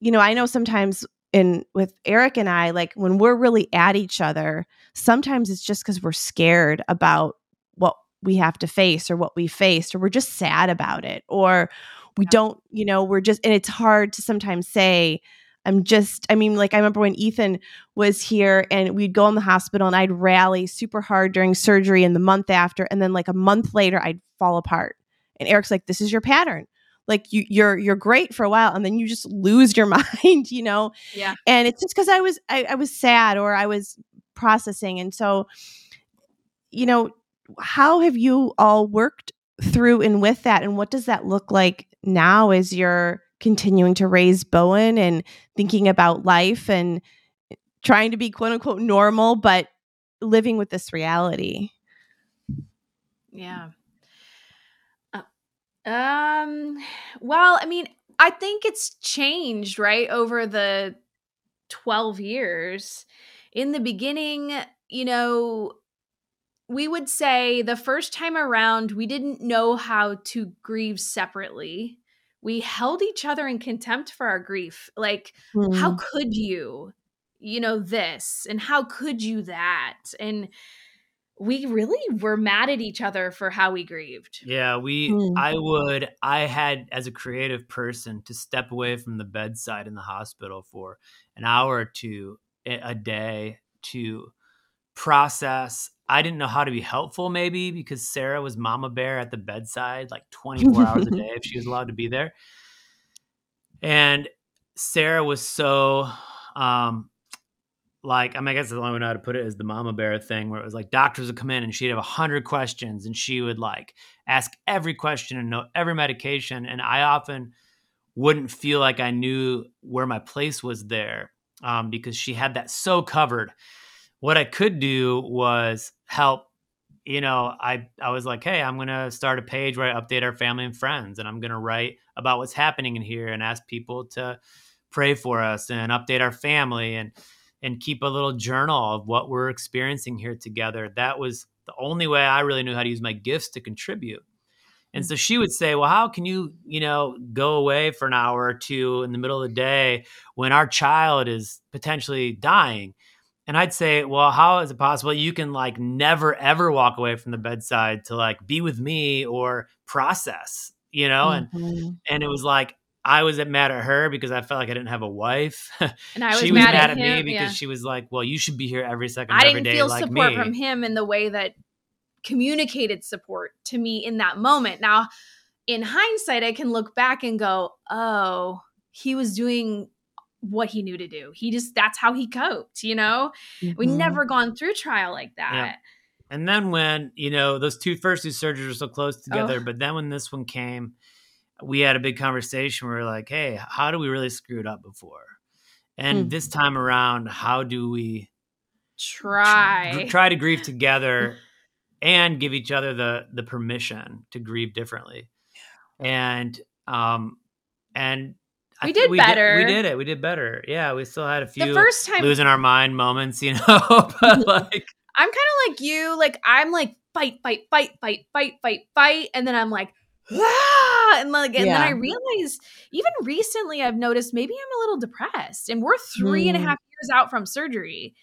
you know, I know sometimes in with Eric and I, like when we're really at each other, sometimes it's just because we're scared about what we have to face or what we faced, or we're just sad about it, or we yeah. don't, you know, we're just, and it's hard to sometimes say, I'm just, I mean, like I remember when Ethan was here and we'd go in the hospital and I'd rally super hard during surgery and the month after. And then like a month later, I'd fall apart. And Eric's like, this is your pattern. Like you, you're you're great for a while, and then you just lose your mind, you know. Yeah. And it's just because I was I, I was sad or I was processing, and so, you know, how have you all worked through and with that, and what does that look like now as you're continuing to raise Bowen and thinking about life and trying to be quote unquote normal, but living with this reality. Yeah. Uh, um, well, I mean, I think it's changed, right, over the 12 years. In the beginning, you know, we would say the first time around, we didn't know how to grieve separately we held each other in contempt for our grief. Like, mm. how could you, you know, this and how could you that? And we really were mad at each other for how we grieved. Yeah, we, mm. I would, I had as a creative person to step away from the bedside in the hospital for an hour or two a day to process I didn't know how to be helpful, maybe because Sarah was mama bear at the bedside like 24 hours a day if she was allowed to be there. And Sarah was so, um, like, I mean, I guess the only way I know how to put it is the mama bear thing where it was like doctors would come in and she'd have a hundred questions and she would like ask every question and know every medication. And I often wouldn't feel like I knew where my place was there um, because she had that so covered what I could do was help you know, I I was like, hey, I'm gonna start a page where I update our family and friends, and I'm gonna write about what's happening in here and ask people to pray for us and update our family and and keep a little journal of what we're experiencing here together. That was the only way I really knew how to use my gifts to contribute. And so she would say, Well, how can you, you know, go away for an hour or two in the middle of the day when our child is potentially dying? And I'd say, Well, how is it possible you can like never ever walk away from the bedside to like be with me or process, you know? Mm-hmm. And and it was like I was mad at her because I felt like I didn't have a wife. And I was she was mad, mad at, at, him, me because yeah. she was like, Well, you should be here every second I every didn't feel like support me. from him in the way that communicated support to me in that moment. Now, in hindsight, I can look back and go, oh, he was doing what he knew to do. He just, that's how he coped, you know? Mm-hmm. We never gone through trial like that. Yeah. And then when, you know, those two first two surgeries were so close together, Oh. but then when this one came, we had a big conversation where we are like, hey, how do we really screw it up before? And Hmm. this time around, how do we Try. gr- try to grieve together and give each other the the permission to grieve differently? And um and We did we better. we did it. We did better. Yeah, we still had a few the first time losing our mind moments, you know. but like I'm kind of like you. Like I'm like fight, fight, fight, fight, fight, fight, fight, and then I'm like, ah, and like, and then I Yeah. realize even recently I've noticed maybe I'm a little depressed, and we're three and a Mm. half years out from surgery,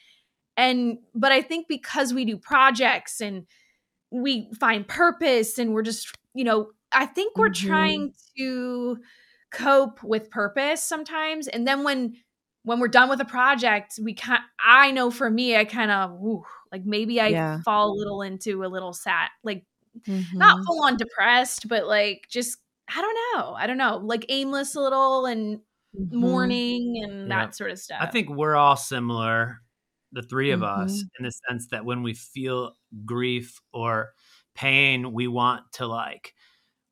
and but I think because we do projects and we find purpose, and we're just you know, I think we're Mhm. trying to cope with purpose sometimes, and then when when we're done with a project, we can I know for me, I kind of like maybe I Yeah. fall a little into a little sad, like Mhm. not full on depressed, but like just I don't know, I don't know, like aimless a little and Mhm. mourning and Yeah. that sort of stuff. I think we're all similar, the three of us, Mhm. in the sense that when we feel grief or pain, we want to like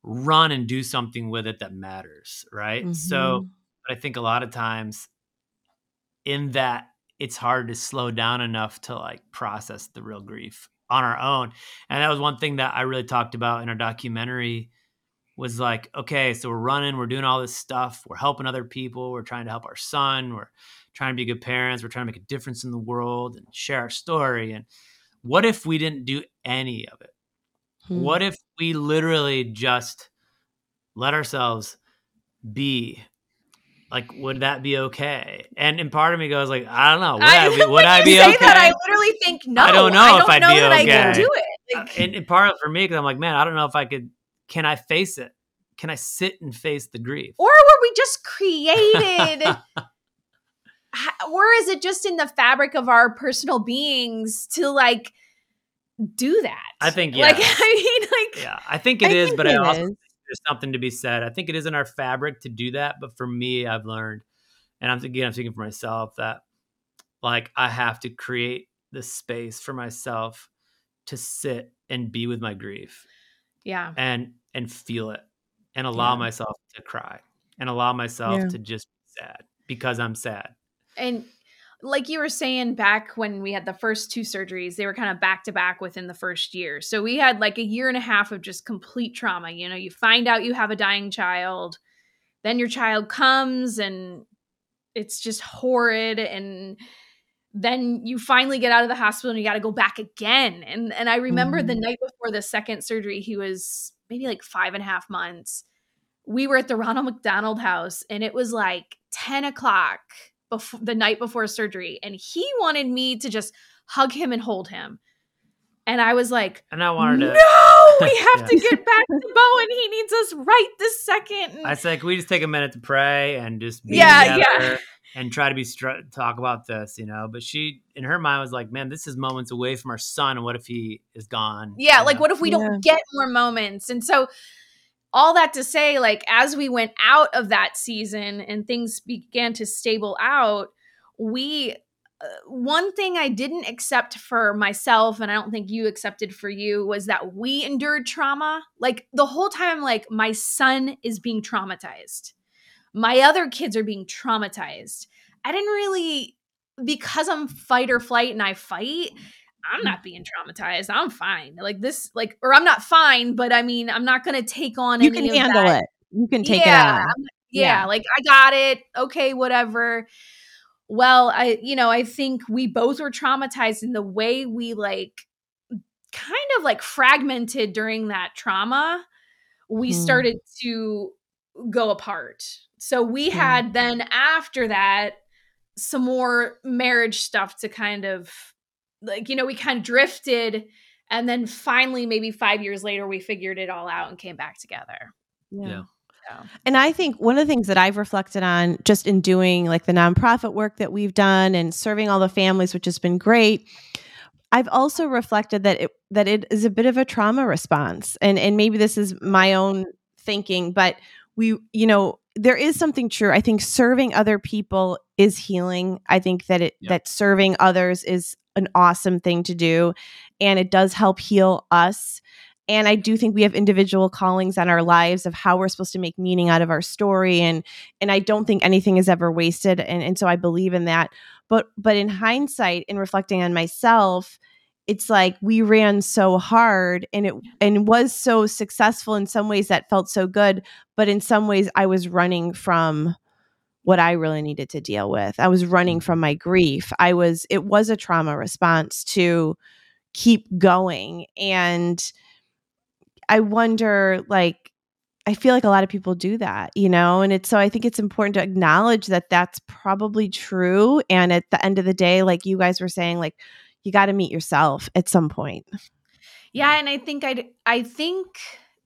run and do something with it that matters, right? So Mhm. I think a lot of times in that it's hard to slow down enough to like process the real grief on our own. And that was one thing that I really talked about in our documentary was like, okay, so we're running, we're doing all this stuff, we're helping other people, we're trying to help our son, we're trying to be good parents, we're trying to make a difference in the world and share our story. And what if we didn't do any of it? Hmm. What if we literally just let ourselves be? Like, would that be okay? And and part of me goes like, I don't know. Would I, be, would I be okay? that, I literally think no. I don't know I if don't I'd know be that I can do it. Like, and, and part of for me because I'm like, man, I don't know if I could. Can I face it? Can I sit and face the grief? or were we just created? Or is it just in the fabric of our personal beings to like do that? I think, yeah. Like. I mean, like yeah, I think it I is, think but it I also is. think there's something to be said. I think it is in our fabric to do that, but for me, I've learned, and I'm again, I'm speaking for myself that like I have to create the space for myself to sit and be with my grief yeah. and and feel it and allow Yeah. myself to cry and allow myself Yeah. to just be sad because I'm sad. And like you were saying back when we had the first two surgeries, they were kind of back to back within the first year. So we had like a year and a half of just complete trauma. You know, you find out you have a dying child, then your child comes and it's just horrid and then you finally get out of the hospital and you got to go back again. And and I remember the Mhm. night before the second surgery, he was maybe like five and a half months. We were at the Ronald McDonald House, and it was like ten o'clock before the night before surgery, and he wanted me to just hug him and hold him. And I was like, And I wanted to "No, we have Yeah. to get back to Bowen. He needs us right this second. And I said, can we just take a minute to pray and just be Yeah, yeah. together and try to be str- talk about this, you know? But she, in her mind, was like, man, this is moments away from our son. And what if he is gone? Yeah, like know? what if we Yeah. don't get more moments? And so all that to say like as we went out of that season and things began to stable out, we uh, one thing I didn't accept for myself and I don't think you accepted for you was that we endured trauma. Like the whole time like my son is being traumatized. My other kids are being traumatized. I didn't really because I'm fight or flight and I fight, I'm not being traumatized. I'm fine. Like this, like, or I'm not fine, but I mean, I'm not going to take on. You can handle that. it. You can take yeah, it on. Yeah, yeah, like I got it. Okay, whatever. Well, I, you know, I think we both were traumatized in the way we like kind of like fragmented during that trauma. We hmm. started to go apart. So we hmm. had then after that some more marriage stuff to kind of like you know we kind of drifted and then finally maybe 5 years later we figured it all out and came back together. Yeah. yeah. And I think one of the things that I've reflected on just in doing like the nonprofit work that we've done and serving all the families, which has been great. I've also reflected that it that it is a bit of a trauma response. And and maybe this is my own thinking, but we, you know, there is something true. I think serving other people is healing. I think that it yep. that serving others is an awesome thing to do and it does help heal us. And I do think we have individual callings on our lives of how we're supposed to make meaning out of our story and and I don't think anything is ever wasted and and so I believe in that. But but in hindsight in reflecting on myself, it's like we ran so hard and it and was so successful in some ways that felt so good but in some ways i was running from what i really needed to deal with. I was running mm-hmm. from my grief. I was it was a trauma response to keep going and i wonder like i feel like a lot of people do that you know and it's so i think it's important to acknowledge that that's probably true and at the end of the day like you guys were saying like you got to meet yourself at some point. Yeah, and I think I I think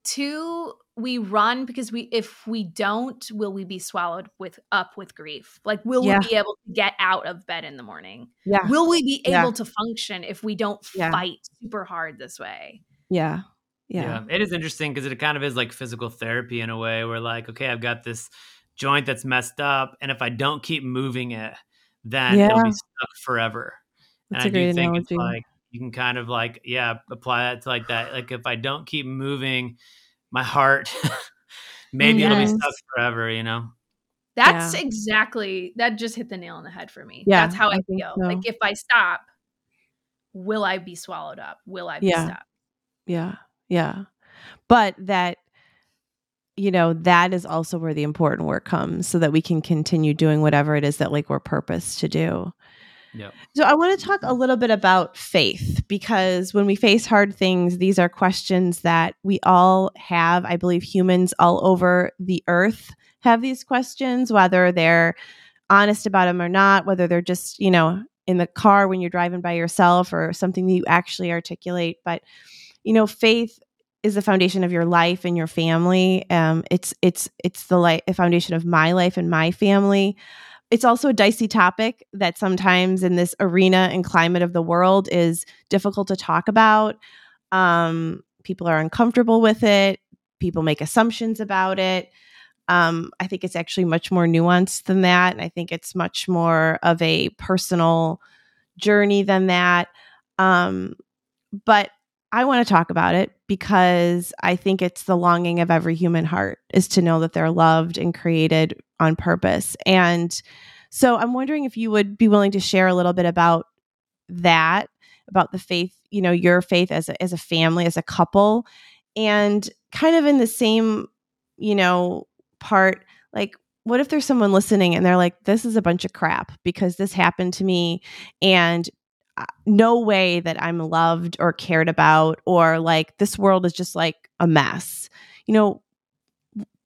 too we run because we if we don't will we be swallowed with up with grief like will yeah. we be able to get out of bed in the morning yeah will we be able yeah. to function if we don't yeah. fight super hard this way yeah yeah, yeah. it is interesting because it kind of is like physical therapy in a way where like okay i've got this joint that's messed up and if i don't keep moving it then it'll be stuck forever that's and I do think analogy. it's like you can kind of like, yeah, apply that to like that. Like if I don't keep moving my heart, maybe yes. it'll be stuck forever, you know? That's yeah. exactly that just hit the nail on the head for me. Yeah, That's how I, I feel. So. Like if I stop, will I be swallowed up? Will I be yeah. stopped? Yeah. Yeah. But that you know that is also where the important work comes so that we can continue doing whatever it is that like we're purposed to do yeah. So I want to talk a little bit about faith because when we face hard things, these are questions that we all have. I believe humans all over the earth have these questions, whether they're honest about them or not, whether they're just, you know, in the car when you're driving by yourself or something that you actually articulate. But, you know, faith is the foundation of your life and your family. Um, it's it's it's the life, foundation of my life and my family it's also a dicey topic that sometimes in this arena and climate of the world is difficult to talk about. Um, people are uncomfortable with it. People make assumptions about it. Um, I think it's actually much more nuanced than that. And I think it's much more of a personal journey than that. Um, but I want to talk about it because I think it's the longing of every human heart is to know that they're loved and created on purpose. And so I'm wondering if you would be willing to share a little bit about that, about the faith, you know, your faith as a, as a family, as a couple, and kind of in the same, you know, part, like what if there's someone listening and they're like, this is a bunch of crap because this happened to me and no way that I'm loved or cared about, or like this world is just like a mess. You know,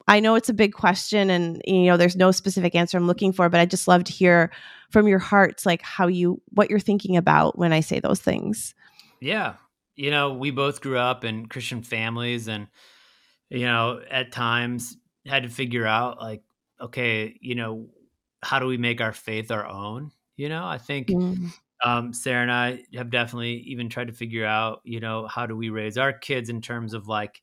I know it's a big question and you know there's no specific answer I'm looking for, but I just love to hear from your hearts like how you what you're thinking about when I say those things. Yeah. You know, we both grew up in Christian families and you know, at times had to figure out like okay, you know, how do we make our faith our own? You know, I think mm um, Sarah and I have definitely even tried to figure out, you know, how do we raise our kids in terms of like,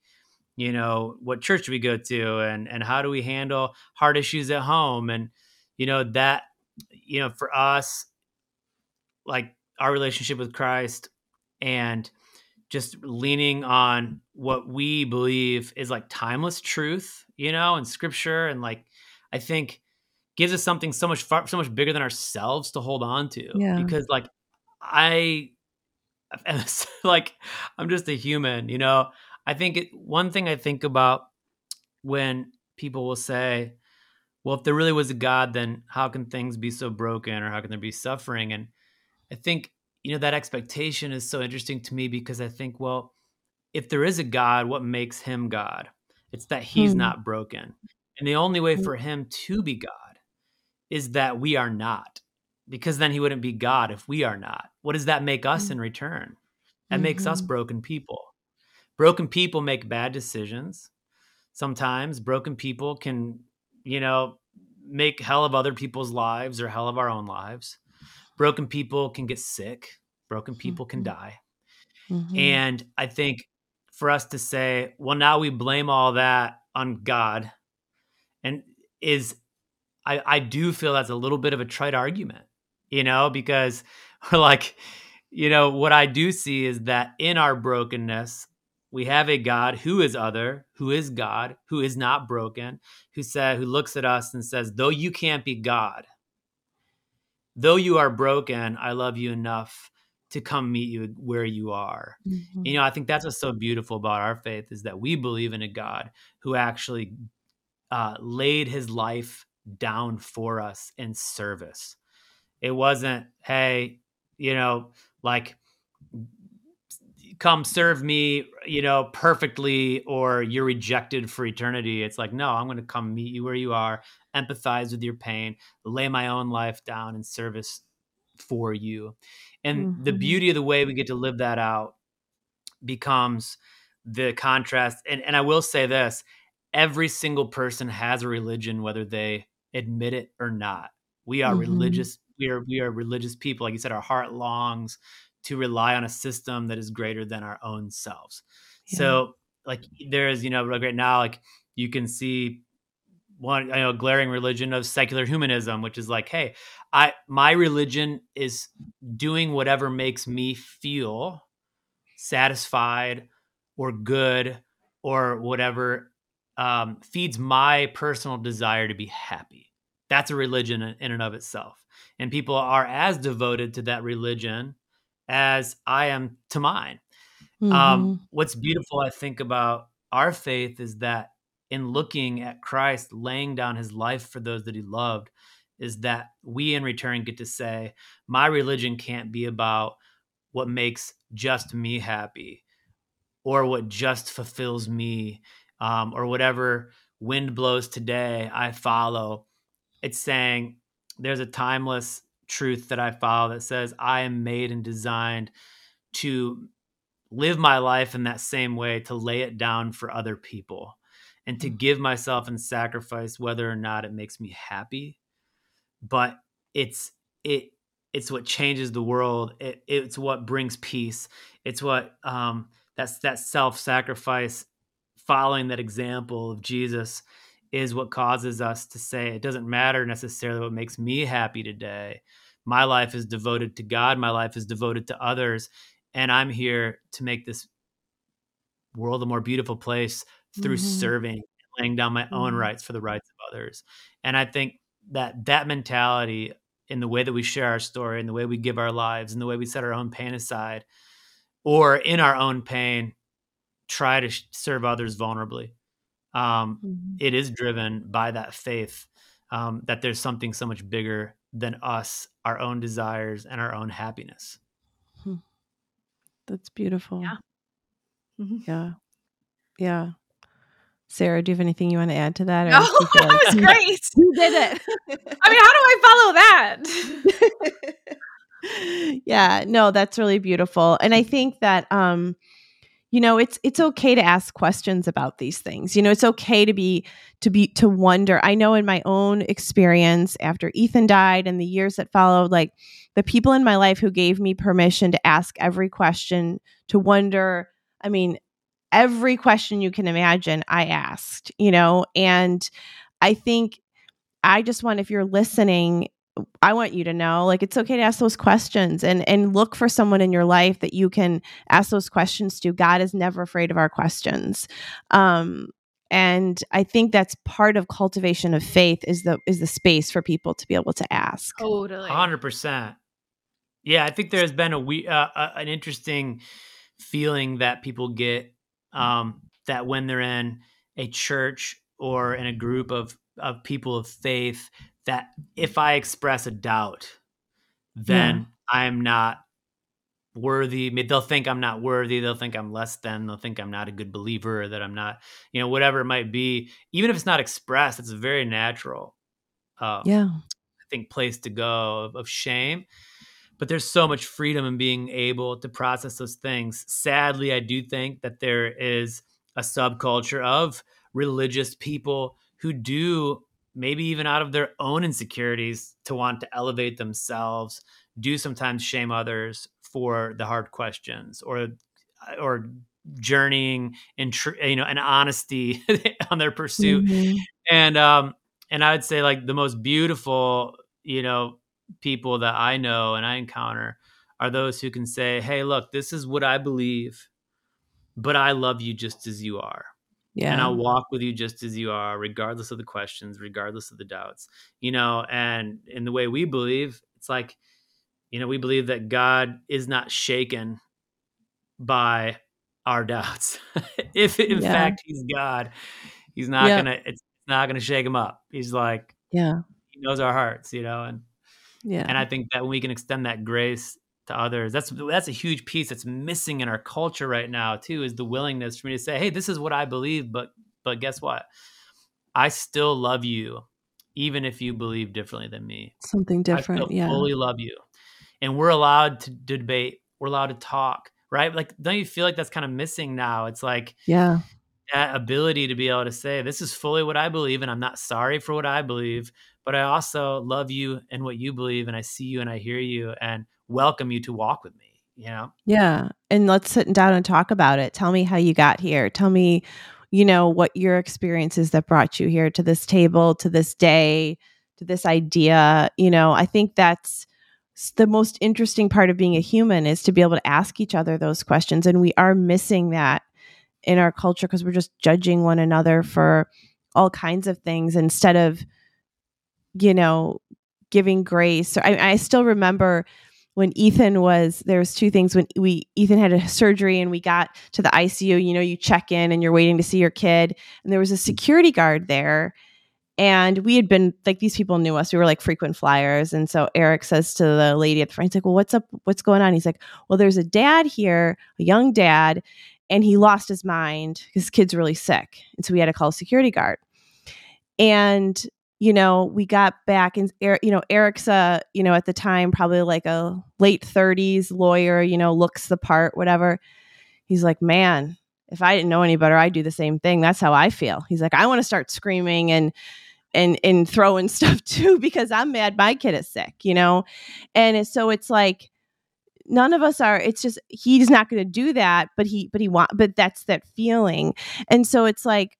you know, what church do we go to and and how do we handle hard issues at home? And you know that you know for us like our relationship with Christ and just leaning on what we believe is like timeless truth, you know, and scripture. And like I think gives us something so much far, so much bigger than ourselves to hold on to. Yeah. Because like I like I'm just a human, you know. I think it, one thing I think about when people will say, "Well, if there really was a God, then how can things be so broken, or how can there be suffering?" And I think you know that expectation is so interesting to me because I think, well, if there is a God, what makes him God? It's that he's hmm. not broken. And the only way hmm. for him to be God is that we are not, because then he wouldn't be God if we are not. What does that make us hmm. in return? That mm-hmm. makes us mm-hmm. broken people. Broken people make bad decisions. Sometimes broken people can, you know, make hell of other people's lives or hell of our own lives. Broken people can get sick. Broken people mm-hmm. can die. Mm-hmm. And I think for us to say, well, now we blame all that on God, and is I, I do feel that's a little bit of a trite argument, you know, because we're like, you know, what I do see is that in our brokenness, we have a God who is other, who is God, who is not broken, who said, who looks at us and says, though you can't be God, though you are broken, I love you enough to come meet you where you are. Mm-hmm. You know, I think that's what's so beautiful about our faith is that we believe in a God who actually uh, laid his life down for us in service. It wasn't, hey, you know, like come serve me, you know, perfectly or you're rejected for eternity. It's like, no, I'm going to come meet you where you are, empathize with your pain, lay my own life down in service for you. And mm-hmm. the beauty of the way we get to live that out becomes the contrast. And, and I will say this every single person has a religion, whether they admit it or not. We are mm-hmm. religious. We are we are religious people. Like you said, our heart longs to rely on a system that is greater than our own selves. Yeah. So like there is, you know, like right now, like you can see one you know glaring religion of secular humanism which is like hey i my religion is doing whatever makes me feel satisfied or good or whatever um, feeds my personal desire to be happy. That's a religion in and of itself. And people are as devoted to that religion as i am to mine. Um, mm-hmm. um, what's beautiful i think about our faith is that in looking at Christ laying down his life for those that he loved is that we in return get to say, my religion can't be about what makes just me happy or what just fulfills me um, or whatever wind blows today, I follow. It's saying there's a timeless truth that I follow that says I am made and designed to live my life in that same way, to lay it down for other people and to mm. give myself and sacrifice whether or not it makes me happy but it's it it's what changes the world it, it's what brings peace it's what um that's that self-sacrifice following that example of jesus is what causes us to say it doesn't matter necessarily what makes me happy today my life is devoted to god my life is devoted to others and i'm here to make this world a more beautiful place through mm-hmm. serving laying down my own mm-hmm. rights for the rights of others and i think that that mentality in the way that we share our story in the way we give our lives in the way we set our own pain aside or in our own pain try to serve others vulnerably um, mm-hmm. it is driven by that faith um, that there's something so much bigger than us our own desires and our own happiness hmm. that's beautiful yeah mm-hmm. yeah yeah Sarah, do you have anything you want to add to that? No, that was great. You did it. I mean, how do I follow that? yeah, no, that's really beautiful. And I think that um, you know, it's it's okay to ask questions about these things. You know, it's okay to be to be to wonder. I know in my own experience after Ethan died and the years that followed, like the people in my life who gave me permission to ask every question, to wonder, I mean, every question you can imagine I asked, you know, and I think I just want if you're listening I want you to know like it's okay to ask those questions and and look for someone in your life that you can ask those questions to. God is never afraid of our questions. Um and I think that's part of cultivation of faith is the is the space for people to be able to ask. Totally. 100%. Yeah, I think there's been a we uh, uh, an interesting feeling that people get um, that when they're in a church or in a group of of people of faith, that if I express a doubt, then yeah. I'm not worthy. They'll think I'm not worthy. They'll think I'm less than. They'll think I'm not a good believer. That I'm not, you know, whatever it might be. Even if it's not expressed, it's a very natural. Um, yeah, I think place to go of, of shame but there's so much freedom in being able to process those things. Sadly, I do think that there is a subculture of religious people who do maybe even out of their own insecurities to want to elevate themselves, do sometimes shame others for the hard questions or or journeying in tr- you know an honesty on their pursuit mm-hmm. and um and i would say like the most beautiful you know people that I know and I encounter are those who can say, "Hey, look, this is what I believe, but I love you just as you are." Yeah. And I'll walk with you just as you are, regardless of the questions, regardless of the doubts. You know, and in the way we believe, it's like, you know, we believe that God is not shaken by our doubts. if in yeah. fact he's God, he's not yeah. gonna it's not gonna shake him up. He's like, Yeah, he knows our hearts, you know, and yeah. And I think that when we can extend that grace to others, that's that's a huge piece that's missing in our culture right now too, is the willingness for me to say, "Hey, this is what I believe, but but guess what? I still love you even if you believe differently than me. Something different, I yeah. fully love you. And we're allowed to debate, we're allowed to talk, right? Like don't you feel like that's kind of missing now? It's like Yeah. That ability to be able to say, this is fully what I believe, and I'm not sorry for what I believe, but I also love you and what you believe, and I see you and I hear you and welcome you to walk with me. You know? Yeah. And let's sit down and talk about it. Tell me how you got here. Tell me, you know, what your experiences that brought you here to this table, to this day, to this idea. You know, I think that's the most interesting part of being a human is to be able to ask each other those questions. And we are missing that in our culture because we're just judging one another for all kinds of things instead of you know, giving grace. I, I still remember when Ethan was there was two things when we Ethan had a surgery and we got to the ICU, you know, you check in and you're waiting to see your kid and there was a security guard there and we had been like these people knew us. We were like frequent flyers and so Eric says to the lady at the front he's like, "Well, what's up? What's going on?" He's like, "Well, there's a dad here, a young dad, and he lost his mind. His kid's really sick." And so we had to call a security guard. And you know, we got back and er, you know, Eric's a, you know, at the time probably like a late 30s lawyer, you know, looks the part, whatever. He's like, "Man, if I didn't know any better, I'd do the same thing. That's how I feel." He's like, "I want to start screaming and and and throwing stuff too because I'm mad my kid is sick, you know?" And so it's like none of us are it's just he's not going to do that but he but he want but that's that feeling and so it's like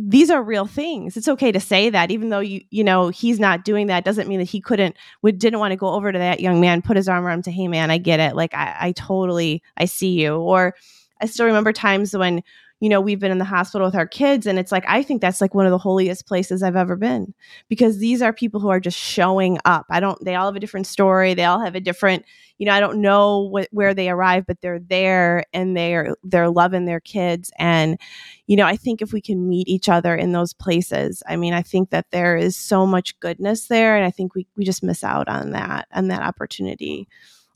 these are real things. It's okay to say that, even though you you know he's not doing that, doesn't mean that he couldn't would didn't want to go over to that young man, put his arm around him, to hey man, I get it, like I, I totally I see you. Or I still remember times when you know, we've been in the hospital with our kids. And it's like, I think that's like one of the holiest places I've ever been because these are people who are just showing up. I don't, they all have a different story. They all have a different, you know, I don't know what, where they arrive, but they're there and they're, they're loving their kids. And, you know, I think if we can meet each other in those places, I mean, I think that there is so much goodness there. And I think we, we just miss out on that and that opportunity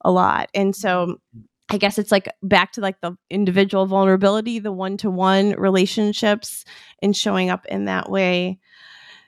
a lot. And so, mm-hmm. I guess it's like back to like the individual vulnerability, the one to one relationships, and showing up in that way.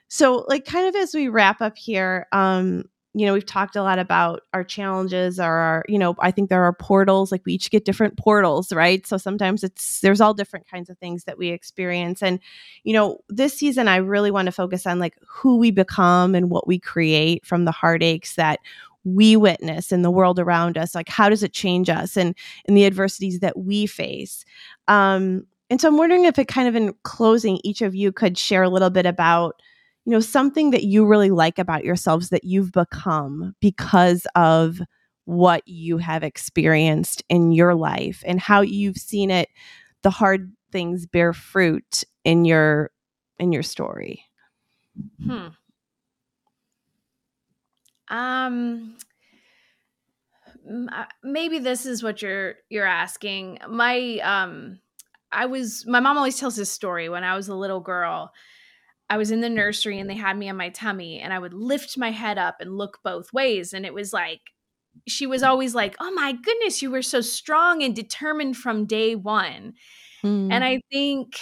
So, like, kind of as we wrap up here, um, you know, we've talked a lot about our challenges, or our, you know, I think there are portals, like we each get different portals, right? So sometimes it's, there's all different kinds of things that we experience. And, you know, this season, I really want to focus on like who we become and what we create from the heartaches that we witness in the world around us like how does it change us and in the adversities that we face? Um, and so i'm wondering if it kind of in closing each of you could share a little bit about you know something that you really like about yourselves that you've become because of what you have experienced in your life and how you've seen it the hard things bear fruit in your in your story. Hmm um, maybe this is what you're you're asking. My um I was my mom always tells this story when I was a little girl. I was in the nursery and they had me on my tummy and I would lift my head up and look both ways and it was like she was always like, "Oh my goodness, you were so strong and determined from day 1." Mm. And I think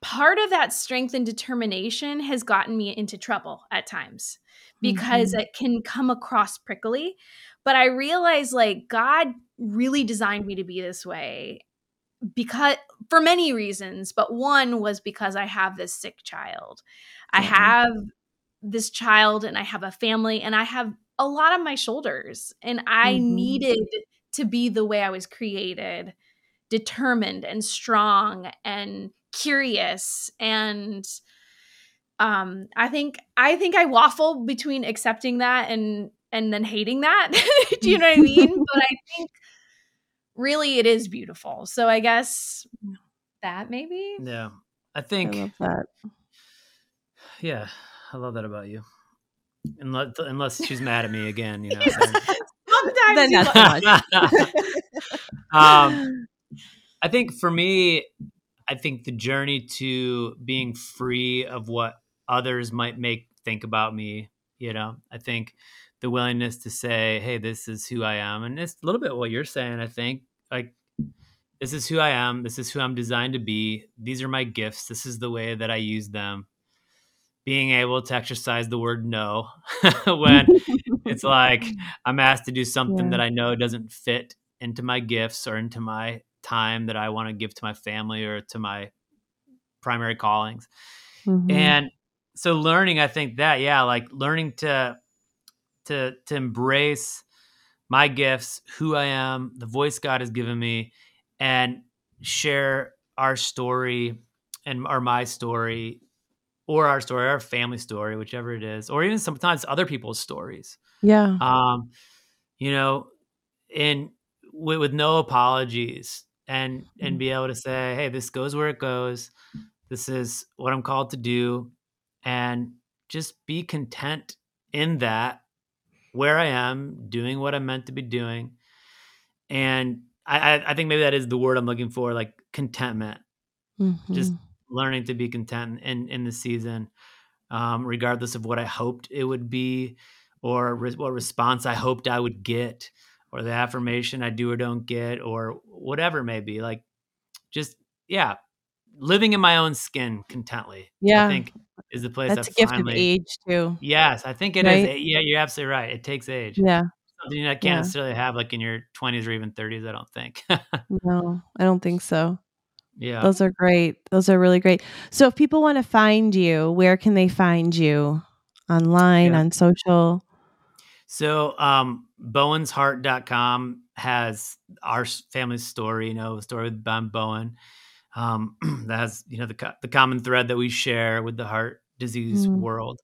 part of that strength and determination has gotten me into trouble at times because mm-hmm. it can come across prickly. But I realize like God really designed me to be this way because for many reasons, but one was because I have this sick child. I have this child and I have a family and I have a lot on my shoulders and I mm-hmm. needed to be the way I was created, determined and strong and curious and um I think I think I waffle between accepting that and and then hating that. Do you know what I mean? but I think really it is beautiful. So I guess that maybe. Yeah. I think I love that. Yeah, I love that about you. Unless unless she's mad at me again, you know. Sometimes you um I think for me, I think the journey to being free of what others might make think about me, you know, I think the willingness to say, "Hey, this is who I am," and it's a little bit what you're saying. I think like this is who I am. This is who I'm designed to be. These are my gifts. This is the way that I use them. Being able to exercise the word no when it's like I'm asked to do something yeah. that I know doesn't fit into my gifts or into my time that I want to give to my family or to my primary callings. Mm-hmm. And so learning, I think that, yeah, like learning to to to embrace my gifts, who I am, the voice God has given me, and share our story and or my story or our story, our family story, whichever it is, or even sometimes other people's stories. Yeah. Um, you know, and with, with no apologies and and mm. be able to say, hey, this goes where it goes. This is what I'm called to do. And just be content in that where I am, doing what I'm meant to be doing. And I, I think maybe that is the word I'm looking for, like contentment. Mm-hmm. Just learning to be content in in the season, um, regardless of what I hoped it would be, or re- what response I hoped I would get, or the affirmation I do or don't get, or whatever it may be. Like, just yeah, living in my own skin contently. Yeah, I think is the place that's a gift finally, of age too. Yes, I think it right? is. Yeah, you're absolutely right. It takes age. Yeah, something you can't yeah. necessarily have like in your 20s or even 30s. I don't think. no, I don't think so. Yeah, those are great. Those are really great. So, if people want to find you, where can they find you? Online, yeah. on social. So, um, bowensheart.com has our family story, you know, the story with Ben Bowen um, that has you know the the common thread that we share with the heart disease mm. world.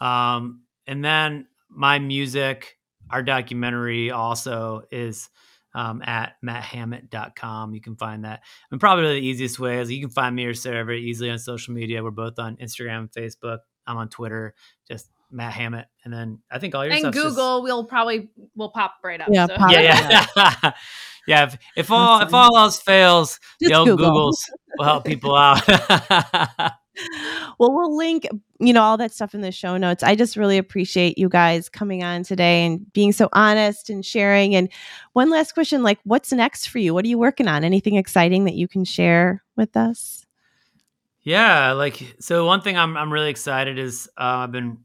Um, and then my music, our documentary also is um, at matthammitt.com. You can find that. And probably the easiest way is you can find me or Sarah very easily on social media. We're both on Instagram and Facebook. I'm on Twitter, just Matt Hammitt. And then I think all your and Google just... will probably will pop right up. Yeah, so. pop yeah, yeah. yeah, if, if all if all else fails, Just the old Google. Googles will help people out. well, we'll link, you know, all that stuff in the show notes. I just really appreciate you guys coming on today and being so honest and sharing. And one last question, like what's next for you? What are you working on? Anything exciting that you can share with us? Yeah, like so one thing I'm I'm really excited is uh, I've been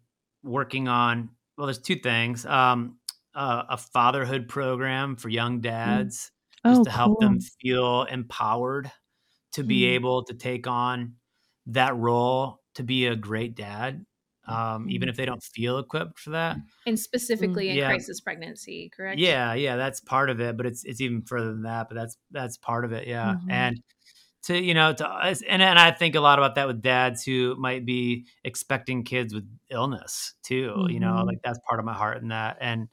working on well there's two things. Um uh, a fatherhood program for young mm. dads mm. just to help cool. them feel empowered to be mm. able to take on that role to be a great dad um, even mm. if they don't feel equipped for that and specifically in yeah. crisis pregnancy correct yeah yeah that's part of it but it's it's even further than that but that's that's part of it yeah mm-hmm. and to you know to and, and i think a lot about that with dads who might be expecting kids with illness too mm-hmm. you know mm-hmm. like that's part of my heart in that and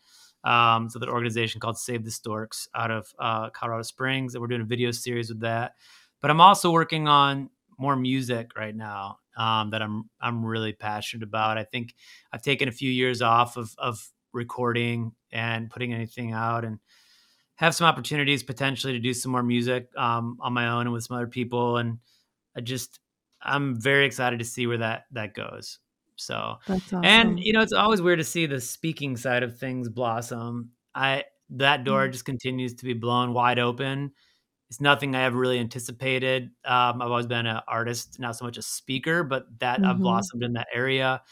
um, so the organization called Save the Storks out of uh, Colorado Springs, and we're doing a video series with that. But I'm also working on more music right now um, that I'm I'm really passionate about. I think I've taken a few years off of of recording and putting anything out and have some opportunities potentially to do some more music um, on my own and with some other people. And I just, I'm very excited to see where that that goes. So, awesome. and you know, it's always weird to see the speaking side of things blossom. I that door mm-hmm. just continues to be blown wide open. It's nothing I ever really anticipated. Um, I've always been an artist, not so much a speaker, but that mm-hmm. I've blossomed in that area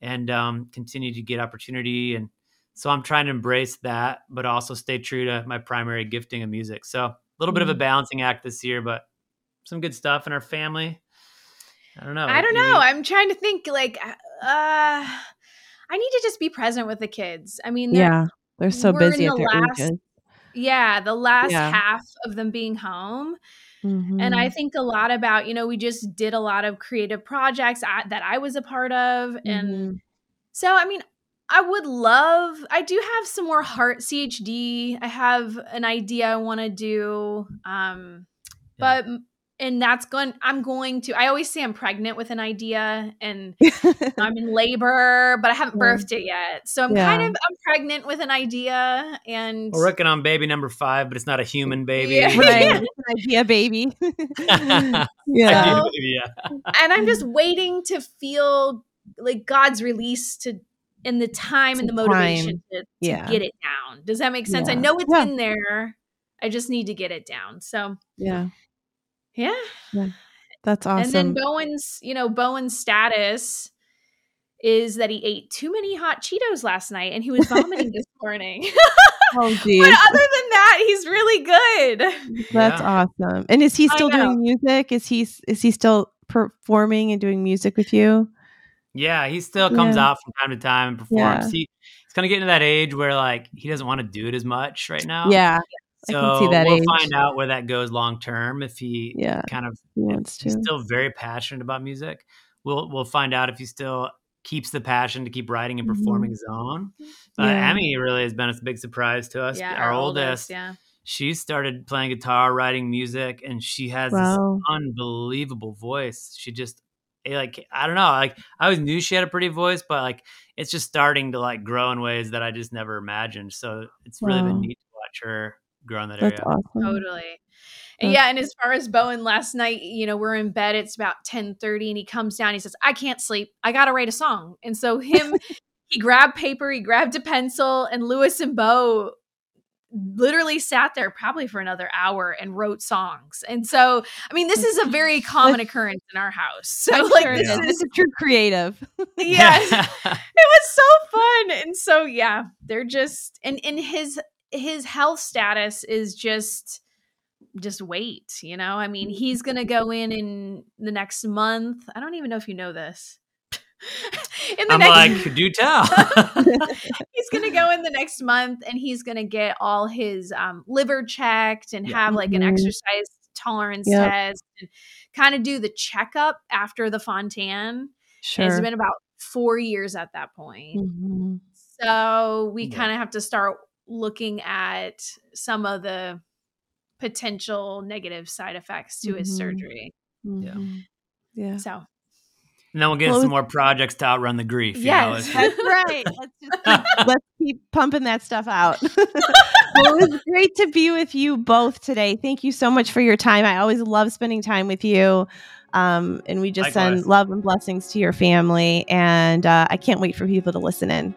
and um, continue to get opportunity. And so I'm trying to embrace that, but also stay true to my primary gifting of music. So a little mm-hmm. bit of a mm-hmm. balancing act this year, but some good stuff in our family. I don't know. I don't know. I'm trying to think like, uh, I need to just be present with the kids. I mean, yeah, they're so busy at the their last, ages. Yeah, the last yeah. half of them being home. Mm-hmm. And I mm-hmm. think a lot about, you know, we just did a lot of creative projects that I was a part of. Mm-hmm. And so, I mean, I would love, I do have some more heart CHD. I have an idea I want to do. Um, yeah. but and that's going i'm going to i always say i'm pregnant with an idea and i'm in labor but i haven't birthed it yet. So i'm yeah. kind of i'm pregnant with an idea and we're working on baby number five but it's not a human baby. Yeah. right idea baby. Yeah. yeah. And i'm just waiting to feel like god's release to in the time and the motivation to, to yeah. get it down. Does that make sense? I know it's in there i just need to get it down. So yeah yeah. yeah. That's awesome. And then Bowen's, you know, Bowen's status is that he ate too many hot Cheetos last night and he was vomiting this morning. oh, geez. But other than that, he's really good. That's yeah. awesome. And is he still doing music? Is he is he still performing and doing music with you? Yeah, he still comes yeah. out from time to time and performs. Yeah. He, he's kind of getting to that age where like he doesn't want to do it as much right now. Yeah. So we'll age. find out where that goes long term. If he yeah, kind of he wants to. still very passionate about music, we'll we'll find out if he still keeps the passion to keep writing and performing mm-hmm. his own. But yeah. Emmy really has been a big surprise to us. Yeah, our, our oldest, oldest, yeah. She started playing guitar, writing music, and she has wow. this unbelievable voice. She just eh, like I don't know, like I always knew she had a pretty voice, but like it's just starting to like grow in ways that I just never imagined. So it's really been neat to watch her grow in that That's area. Awesome. Totally. And yeah, and as far as Bowen last night, you know, we're in bed, it's about 10 30, and he comes down, he says, I can't sleep. I gotta write a song. And so him, he grabbed paper, he grabbed a pencil, and Lewis and Bo literally sat there probably for another hour and wrote songs. And so, I mean, this is a very common occurrence in our house. So, I'm like, sure this, is, this is true creative. yes, it was so fun. And so, yeah, they're just, and in his his health status is just just wait you know i mean he's gonna go in in the next month i don't even know if you know this in the I'm next, like, do tell. he's gonna go in the next month, and he's gonna get all his um, liver checked and have like an mm-hmm. exercise tolerance yep. test, and kind of do the checkup after the Fontan. Sure, it's been about four years at that point. Mm-hmm. So we yeah. kind of have to start looking at some of the potential negative side effects to mm-hmm. his surgery. Mm-hmm. Yeah. Yeah. So. And then we'll get well, some more projects to outrun the grief. Yes, you know? that's right. Let's, just keep, let's keep pumping that stuff out. well, it was great to be with you both today. Thank you so much for your time. I always love spending time with you. Um, and we just Likewise. send love and blessings to your family. And uh, I can't wait for people to listen in.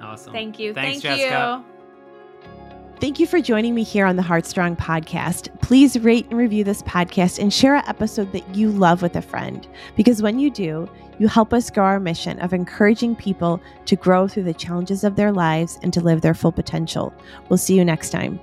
Awesome. Thank you. Thanks, Thank Jessica. you. Thank you for joining me here on the Heartstrong podcast. Please rate and review this podcast and share an episode that you love with a friend. Because when you do, you help us grow our mission of encouraging people to grow through the challenges of their lives and to live their full potential. We'll see you next time.